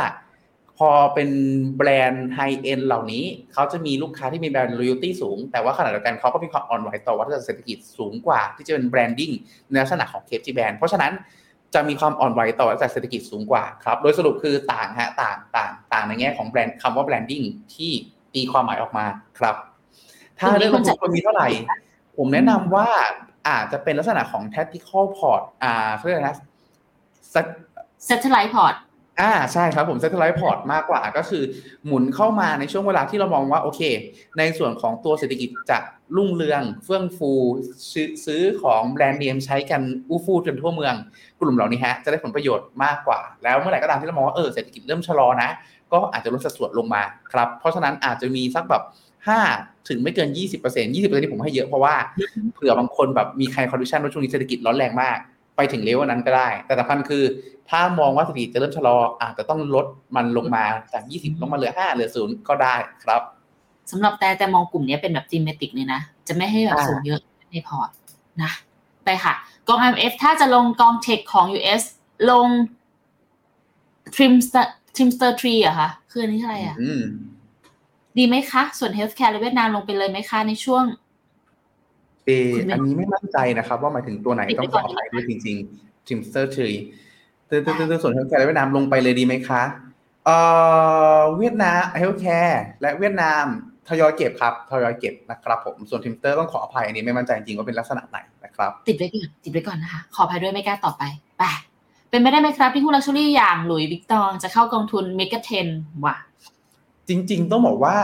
พอเป็นแบรนด์ high-end เหล่านี้ เขาจะมีลูกค้าที่มีแบรนด์ loyalty สูง แต่ว่าขณะเดียวกันเขาก็มีความอ่อนไหวต่อวัฏจักรเศรษฐกิจสูงกว่า ที่จะเป็น branding ในลักษณะของ KFG brand เพราะฉะนั้นจะมีความอ่อนไหวต่อวัฏจักรเศรษฐกิจสูงกว่าครับ โดยสรุปคือต่างฮะต่างต่างต่างในแง่ของแบรนด์คำว่า brandingที่ ตีความหมายออกมาครับ ถ้าเรื่องลงทุนควรมีเท่าไหร่ ผมแนะนำว่าอาจจะเป็นลักษณะของ tactical port อ่าเขาเรียกอะไรนะ Satellite Port อ่าใช่ครับผม satellite port มากกว่าก็คือหมุนเข้ามาในช่วงเวลาที่เรามองว่า โอเค ในส่วนของตัวเศรษฐกิจจะรุ่งเรือง เฟื่องฟูซื้อซื้อของแบรนด์เนมใช้กันอู้ฟู่จนทั่วเมือง กลุ่มเหล่านี้ฮะจะได้ผลประโยชน์มากกว่า แล้วเมื่อไหร่ก็ตามที่เรามองว่าเออเศรษฐกิจเริ่มชะลอนะ ก็อาจจะลดสัดส่วนลงมาครับเพราะฉะนั้นอาจจะมีสักแบบ5ถึงไม่เกิน 20% 20%ที่ผมให้เยอะเพราะว่าเผื่อบางคนแบบมีใคร condition ว่าช่วงนี้เศรษฐกิจร้อนแรงมาก ไปถึงเลเวลนั้นก็ได้ แต่สำคัญคือ ถ้ามองว่าเศรษฐกิจจะเริ่มชะลออาจจะต้องลดมันลงมาจาก 20 ลงมาเหลือ 5 เหลือ 0 ก็ได้ครับสำหรับแต่แต่มองกลุ่มนี้เป็นแบบ thematic เลยนะ จะไม่ให้แบบอ่าสูงเยอะในพอร์ตนะ ไปค่ะ กอง RMF ถ้าจะลงกอง tech ของ US ลง Trimster Trimster Tree อะคะคืออันนี้อะไรอะอืมดีไหมคะ ส่วน Healthcare ในเวียดนามลงไปเลยไหมคะ ในช่วงเออคุณแม่อันนี้ไม่มั่นใจนะครับ ว่าหมายถึงตัวไหนติดต้ไว้องขก่ออนอภัยด้วยจริงๆจิมสเตอร์ทรีตื้อตื้อตื้อส่วนเฮลท์แคร์เวียดนามลงไปเลยดีไหมคะ เอ่อเวียดนามเฮลท์แคร์และเวียดนามทยอยเก็บครับทยอยเก็บนะครับผมส่วนทิมสเตอร์ต้องขออภัยอันนี้ไม่มั่นใจจริงว่าเป็นลักษณะไหนนะครับ ติดไว้ก่อนติดไว้ก่อนนะคะ ขออภัยด้วยไม่กล้าต่อไปไป เป็นไปได้ไหมครับที่หุ้น luxury อย่าง Louis Vuitton จะเข้ากองทุน megatrend ว่ะ จริง ๆ ต้องบอกว่า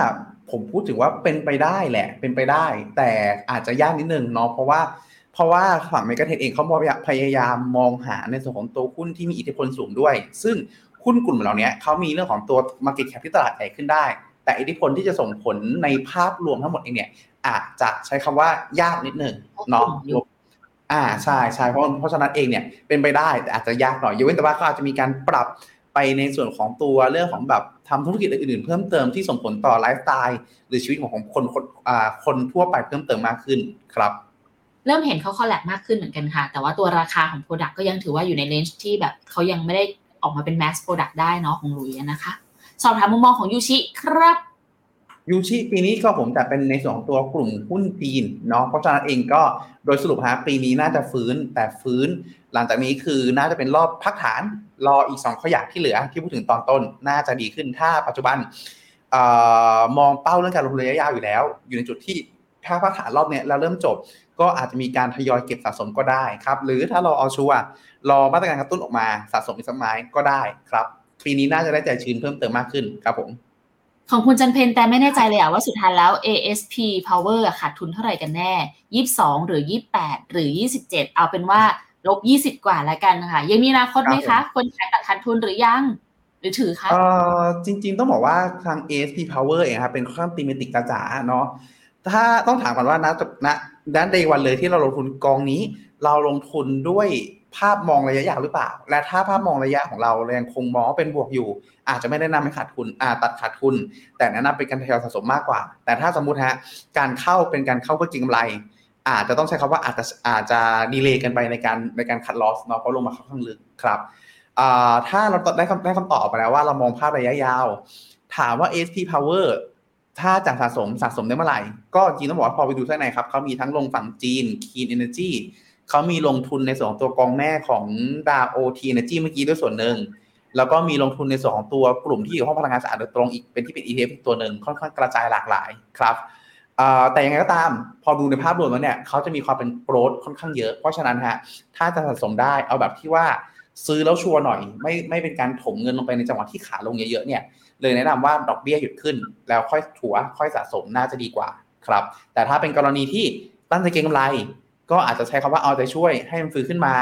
ผมพูดถึงว่าเป็นไปได้แหละ เป็นไปได้ แต่อาจจะยากนิดนึงเนาะเพราะว่าเพราะว่าฝั่ง megatrend เองเขาพยายามมองหาในส่วนของตัวหุ้นที่มีอิทธิพลสูงด้วย ซึ่งหุ้นกลุ่มเหล่านี้เขามีเรื่องของตัว Market Cap ที่ตลาดใหญ่ขึ้นได้ แต่อิทธิพลที่จะส่งผลในภาพรวมทั้งหมดเองเนี่ยอาจจะใช้คำว่ายากนิดนึงเนาะ อ่าใช่ใช่เพราะเพราะฉะนั้นเองเนี่ยเป็นไปได้แต่อาจจะยากหน่อยยกเว้นแต่ว่าเขาอาจจะมีการปรับไปในส่วนของตัวเรื่องของแบบทำธุรกิจอื่นๆ เพิ่มเติมที่ส่งผลต่อไลฟ์สไตล์หรือชีวิตของคนคนอ่าคนทั่วไปเพิ่มเติมมากขึ้นครับ เริ่มเห็นเขา collab มากขึ้นเหมือนกันค่ะ แต่ว่าตัวราคาของ Product ก็ยังถือว่าอยู่ใน range ที่แบบเขายังไม่ได้ออกมาเป็น Mass Product ได้เนาะของหลุยส์นะคะ สอบถามมุมมองของยูชิครับ ยูชิปีนี้ก็ผมจะเป็นในส่วนของตัวกลุ่มหุ้นจีนเนาะเพราะฉะนั้นเองก็โดยสรุปฮะปีนี้น่าจะฟื้นแต่ฟื้น หลังจากนี้คือน่าจะเป็นรอบพักฐานรออีกสองขยักที่เหลือที่พูดถึงตอนต้นน่าจะดีขึ้นถ้าปัจจุบันออมองเป้าเรื่องการลงทุนระยะยาวอยู่แล้ว อยู่ในจุดที่ถ้าพักฐานรอบเนี้ยแล้วเริ่มจบ ก็อาจจะมีการทยอยเก็บสะสมก็ได้ครับ หรือถ้าเราเอาชัวร์รอมาตรการกระตุ้นออกมาสะสมอีกสักไม้ก็ได้ครับ ปีนี้น่าจะได้ใจชื้นเพิ่มเติมมากขึ้นครับผม ของคุณจันเพนแต่ไม่แน่ใจเลยอะว่าสุดท้ายแล้ว ASP Power อะขาดทุนเท่าไหร่กันแน่ 22 หรือ 28 หรือ 27 เอาเป็นว่าลบ 20 กว่าแล้วกันค่ะ ยังมีอนาคตไหมครัคะบผมคนขายตัดขาดทุนหรือยัง หรือถือคะเอ่อจริง ๆ ต้องบอกว่าทาง ASP Power เองครับเป็นค่อนข้างตีเมติกจ๋าๆเนาะถ้าต้องถามก่อนว่านะณด้านเดวันเลยที่เราลงทุนกองนี้ เราลงทุนด้วย ภาพมองระยะยาวหรือเปล่า และถ้าภาพมองระยะของเรายังคงมองว่าเป็นบวกอยู่ อาจจะไม่แนะนำให้ขาดทุนอาตัดขาดทุน แต่แนะนำเป็นการทยอยสะสมมากกว่า แต่ถ้าสมมุติฮะการเข้าเป็นการเข้าเพื่อจริงกำไร อาจจะต้องใช้คำว่าอาจจะอาจจะดีเลย์กันไปในการในการคัดลอสเนาะเพราะลงมาค่อนข้างลึกครับถ้าเราได้คำได้คำตอบไปแล้วว่าเรามองภาพระยะยาว ถามว่า SP Power ถ้าจะสะสมสะสมได้เมื่อไหร่ ก็จริงต้องบอกว่าพอไปดูข้างในครับเขามีทั้งลงฝั่งจีน Clean Energy เขามีลงทุนในส่วนของตัวกองแม่ของดา OT Energy เมื่อกี้ด้วยส่วนหนึ่ง แล้วก็มีลงทุนในส่วนของตัวกลุ่มที่อยู่ห้องพลังงานสะอาดโดยตรงอีกเป็นที่เป็น ETF อีกตัวหนึ่งค่อนข้างกระจายหลากหลายครับแต่ยังไงก็ตามพอดูในภาพรวมแล้วเนี่ยเขาจะมีความเป็นโกรดค่อนข้างเยอะ เพราะฉะนั้นฮะถ้าจะสะสมได้เอาแบบที่ว่าซื้อแล้วชัวร์หน่อย ไม่ไม่เป็นการถมเงินลงไปในจังหวะที่ขาลงเยอะๆเนี่ยเลยแนะนำว่าดอกเบี้ยหยุดขึ้น แล้วค่อยถัวค่อยสะสมน่าจะดีกว่าครับ แต่ถ้าเป็นกรณีที่ตั้งใจเก็งกำไร ก็อาจจะใช้คำว่าเอาใจช่วยให้มันฟื้นขึ้นมา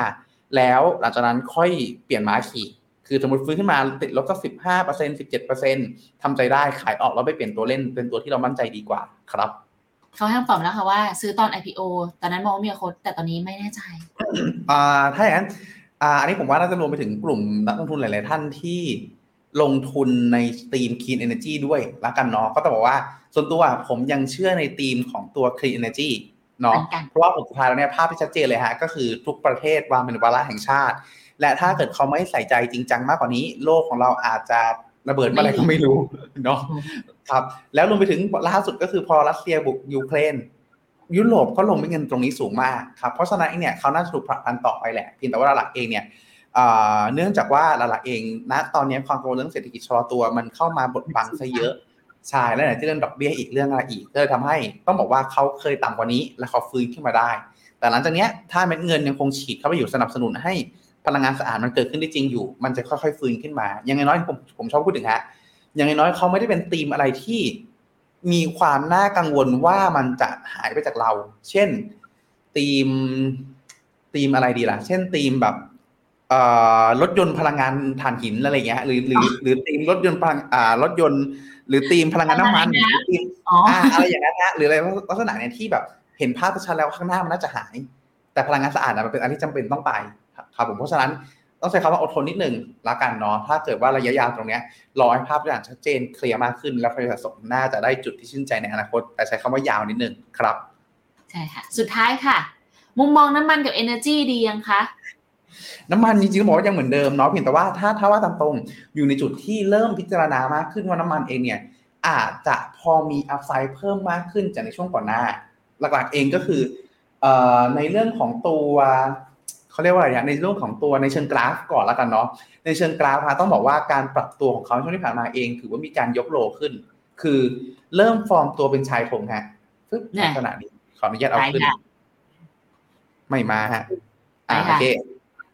แล้วหลังจากนั้นค่อยเปลี่ยนม้าขี่ คือสมมติฟื้นขึ้นมาติดลบสักสิบห้าเปอร์เซ็นสิบเจ็ดเปอร์เซ็นทำใจได้ขายออกแล้วไปเปลี่ยนตัวเล่นเป็นตัวที่เรามั่นใจดีกว่าครับเขาให้คำตอบมาแล้วค่ะว่า ซื้อตอน IPO ตอนนั้นมองว่ามีอนาคตแต่ตอนนี้ไม่แน่ใจอ่าถ้าอย่างนั้นอ่าอันนี้ผมว่าน่าจะรวมไปถึงกลุ่มนักลงทุนหลาย ๆ ท่านที่ลงทุนในธีม Clean Energy ด้วยละกันเนาะก็ต้องบอกว่า ส่วนตัวผมยังเชื่อในธีมของตัว Clean Energy เนาะเหมือนกันเพราะว่าผมสุดท้ายแล้วเนี่ยภาพที่ชัดเจนเลยฮะก็คือทุกประเทศวางเป็นวาระแห่งชาติ และถ้าเกิดเขาไม่ใส่ใจจริงจังมากกว่านี้ โลกของเราอาจจะระเบิดเมื่อไหรก็ไม่รู้เนาะครับแล้วรวมไปถึงล่าสุดก็คือพอรัสเซียบุกยูเครนยุโรปก็ลงไม่เงินตรงนี้สูงมากครับเพราะฉะนั้นเองเนี่ยเขาน่าจะถูกผลักดันต่อไปแหละเพียงแต่ว่าหลักๆเองเนี่ยเอ่อเนื่องจากว่าหลักๆเองณตอนนี้ความกังวลเรื่องเศรษฐกิจชะลอตัวมันเข้ามาบดบังซะเยอะ ใช่แล้วไหนที่เรื่องดอกเบี้ยอีกเรื่องอะไรอีกก็เลยทำให้ต้องบอกว่าเขาเคยต่ำกว่านี้ แล้วเขาฟื้นขึ้นมาได้ แต่หลังจากนี้ถ้าเม็ดเงินยังคงฉีดเข้าไปอยู่สนับสนุนให้พลังงานสะอาดมันเกิดขึ้นได้จริงอยู่ มันจะค่อยๆฟื้นขึ้นมา ยังไงน้อยผมผมชอบพูดถึงฮะยังไงน้อยเขาไม่ได้เป็นธีมอะไรที่มีความน่ากังวลว่ามันจะหายไปจากเรา เช่นธีมธีมอะไรดีล่ะ เช่นธีมแบบ รถยนต์พลังงานถ่านหินอะไรเงี้ยหรือหรือหรือธีมรถยนต์พลังอ่ารถยนต์ หรือธีมพลังงานน้ำมันหรือธีมอะไรอย่างนั้นฮะหรืออะไรลักษณะเนี้ยที่แบบเห็นภาพชัดแล้วข้างหน้ามันน่าจะหาย แต่พลังงานสะอาดมันเป็นอันที่จำเป็นต้องไปครับผมเพราะฉะนั้นต้องใช้คำว่าอดทนนิดหนึ่งละกันเนาะถ้าเกิดว่าระยะยาวตรงเนี้ยรอให้ภาพอย่างชัดเจนเคลียร์มากขึ้น แล้วผลิตสมน่าจะได้จุดที่ชื่นใจในอนาคต แต่ใช้คำว่ายาวนิดหนึ่งครับ ใช่ค่ะ สุดท้ายค่ะ มุมมองน้ำมันกับ Energy ดียังคะ น้ำมันจริงๆบอกว่ายังเหมือนเดิมเนาะเพียงแต่ว่าถ้าถ้าว่าตามตรงอยู่ในจุดที่เริ่มพิจารณามากขึ้นว่าน้ำมันเองเนี่ยอาจจะพอมีอัพไซด์เพิ่มมากขึ้นจากในช่วงก่อนหน้า หลักๆเองก็คือในเรื่องของตัวเขาเรียกว่าอะไรเนี่ยในเรื่องของตัวในเชิงกราฟก่อนแล้วกันเนาะในเชิงกราฟต้องบอกว่าการปรับตัวของเขาช่วงที่ผ่านมาเอง ถือว่ามีการยก low ขึ้น คือเริ่มฟอร์มตัวเป็นชายโครงฮะฟึบลักษณะนี้ขออนุญาตเอาขึ้น ไม่มาฮะอ่าโอเค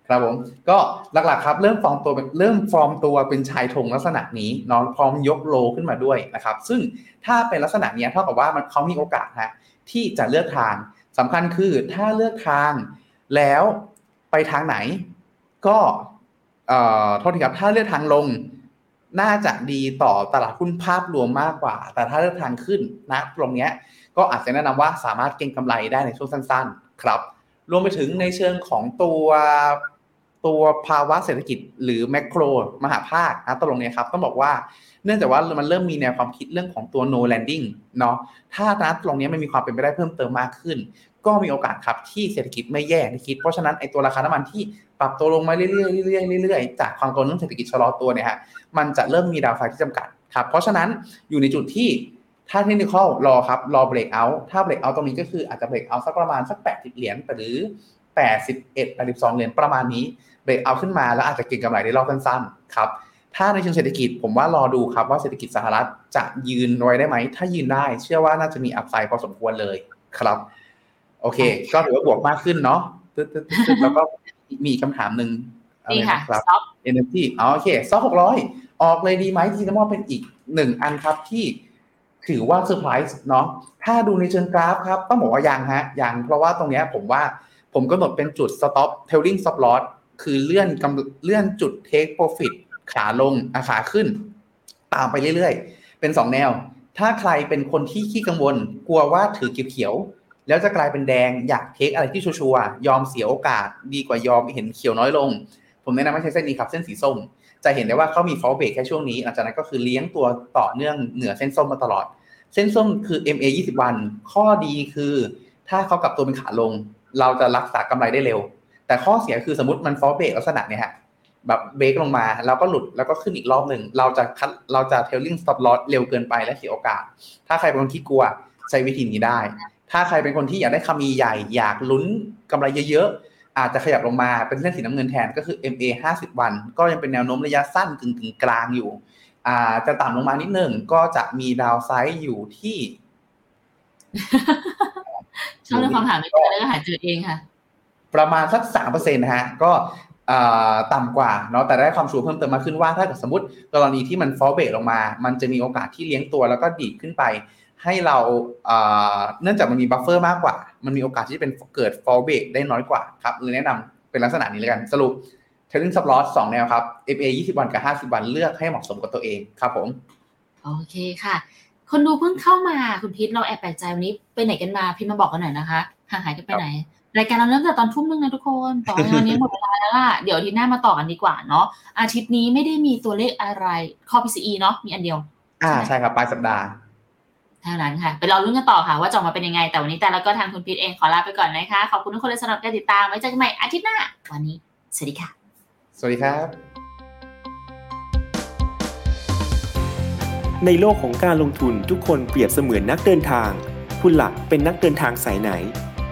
ครับผมก็หลักๆครับเริ่มฟอร์มตัวเริ่มฟอร์มตัวเป็นชายธงลักษณะนี้นอนพร้อมยก low ขึ้นมาด้วยนะครับ ซึ่งถ้าเป็นลักษณะนี้เท่ากับว่ามันเขามีโอกาสฮะที่จะเลือกทางสำคัญคือถ้าเลือกทางแล้วไปทางไหน ก็เอ่อโทษทีครับถ้าเลือกทางลงน่าจะดีต่อตลาดหุ้นภาพรวมมากกว่า แต่ถ้าเลือกทางขึ้นนะตรงนี้ก็อาจจะแนะนำว่าสามารถเก็งกำไรได้ในช่วงสั้น ๆ ครับ รวมไปถึงในเชิงของตัว ตัวภาวะเศรษฐกิจหรือแมกโรมหาภาคนะตรงนี้ครับต้องบอกว่าเนื่องจากว่ามันเริ่มมีแนวความคิดเรื่องของตัว no landing เนาะถ้านะตรงนี้มันมีความเป็นไปได้เพิ่มเติมมากขึ้น ก็มีโอกาสครับที่เศรษฐกิจไม่แย่ที่คิด เพราะฉะนั้นไอ้ตัวราคาน้ำมันที่ปรับตัวลงมาเรื่อยๆเรื่อยๆเรื่อยๆจากความกังวลเรื่องเศรษฐกิจชะลอตัวเนี่ยฮะมันจะเริ่มมีดาวไฟที่จำกัดครับเพราะฉะนั้นอยู่ในจุดที่ถ้าเทคนิครอครับรอเบรกเอาถ้าเบรกเอาตรงนี้ก็คืออาจจะเบรกเอาสักประมาณสัก 80 เหรียญหรือ 81 82 เหรียญประมาณนี้ เบรกเอาขึ้นมาแล้วอาจจะเก็งกำไรได้รอบสั้นๆครับถ้าในเชิงเศรษฐกิจผมว่ารอดูครับว่าเศรษฐกิจสหรัฐจะยืนไว้ได้ไหม ถ้ายืนได้ เชื่อว่าน่าจะมีอัพไซด์พอสมควรเลยครับ โอเค ก็ถือว่าบวกมากขึ้นเนาะแล้วก็มีคำถามหนึ่งนี่ค่ะครับ energy อ๋อโอเคซอฟหกร้อยออกเลยดีไหมที่จะมอบเป็นอีกหนึ่งอันครับที่ถือว่าเซอร์ไพรส์เนาะถ้าดูในเชิงกราฟครับ ต้องบอกว่ายังฮะยังเพราะว่าตรงนี้ผมว่าผมก็หนดเป็นจุด stop tailing stop loss คือเลื่อนกำเลื่อนจุด take profit ขาลงอาขาขึ้น ตามไปเรื่อยๆ เป็น2แนว ถ้าใครเป็นคนที่ขี้กังวล กลัวว่าถือเขียวๆแล้วจะกลายเป็นแดงอยากเทคอะไรที่ชัวร์ยอมเสียโอกาสดีกว่ายอมเห็นเขียวน้อยลง ผมแนะนำให้ใช้เส้นนี้ครับ เส้นสีส้ม จะเห็นได้ว่าเขามีฟอลเบรกแค่ช่วงนี้หลังจากนั้นก็คือเลี้ยงตัวต่อเนื่องเหนือเส้นส้มมาตลอด เส้นส้มคือ MA 20 วัน ข้อดีคือ ถ้าเขากลับตัวเป็นขาลง เราจะรักษากำไรได้เร็ว แต่ข้อเสียคือสมมติมัน false break ลักษณะเนี่ยฮะแบบเบรกลงมาแล้วก็หลุดแล้วก็ขึ้นอีกรอบหนึ่งเราจะ cut เราจะ trailing stop loss เร็วเกินไปและเสียโอกาส ถ้าใครเป็นคนที่กลัวใช้วิธีนี้ได้ ถ้าใครเป็นคนที่อยากได้คำมีใหญ่ อยากลุ้นกำไรเยอะๆ อาจจะขยับลงมาเป็นเส้นสีน้ำเงินแทนก็คือ MA 50 วัน ก็ยังเป็นแนวโน้มระยะสั้นกึ่งกลางอยู่อาจะต่ำลงมานิดนึงก็จะมี downside อยู่ที่ชอบเรื่องคำถามนี้แล้วก็หาเจอเองค่ะ ประมาณสักสามเปอร์เซ็นต์นะฮะก็ต่ำกว่าเนาะแต่ได้ความสูงเพิ่มเติมมาขึ้นว่าถ้าเกิดสมมติกรณีที่มัน false break ลงมา มันจะมีโอกาสที่เลี้ยงตัวแล้วก็ดีดขึ้นไป ให้เราเนื่องจากมันมี buffer มากกว่า มันมีโอกาสที่จะเป็นเกิด false break ได้น้อยกว่าครับเลยแนะนำเป็นลักษณะนี้เลยกันสรุป trailing stop loss สองแนวครับ MA 20 วันกับ 50 วันเลือกให้เหมาะสมกับตัวเองครับผม โอเคค่ะ คนดูเพิ่งเข้ามาคุณพิษเราแอบแปลกใจวันนี้ไปไหนกันมาพิมมาบอกกันหน่อยนะคะห่างหายกันไปไหน รายการเราเริ่มจากตอนทุ่มนึงนะทุกคนต่อวันนี้หมดเวลาแล้วล่ะ เดี๋ยวทีหน้ามาต่อกันดีกว่าเนาะ อาทิตย์นี้ไม่ได้มีตัวเลขอะไรข้อ PCE เนาะ มีอันเดียว อ่า ใช่ครับ ปลายสัปดาห์เท่านั้นค่ะ ไปรอรุ้นกันต่อค่ะ ว่าจะออกมาเป็นยังไง แต่วันนี้แต่แล้วก็ทางคุณพีทเองขอลาไปก่อนนะคะ ขอบคุณทุกคนเลยสำหรับการติดตาม ไว้เจอกันใหม่อาทิตย์หน้า วันนี้ สวัสดีค่ะ สวัสดีครับ ในโลกของการลงทุนทุกคนเปรียบเสมือนนักเดินทาง คุณหลักเป็นนักเดินทางสายไหน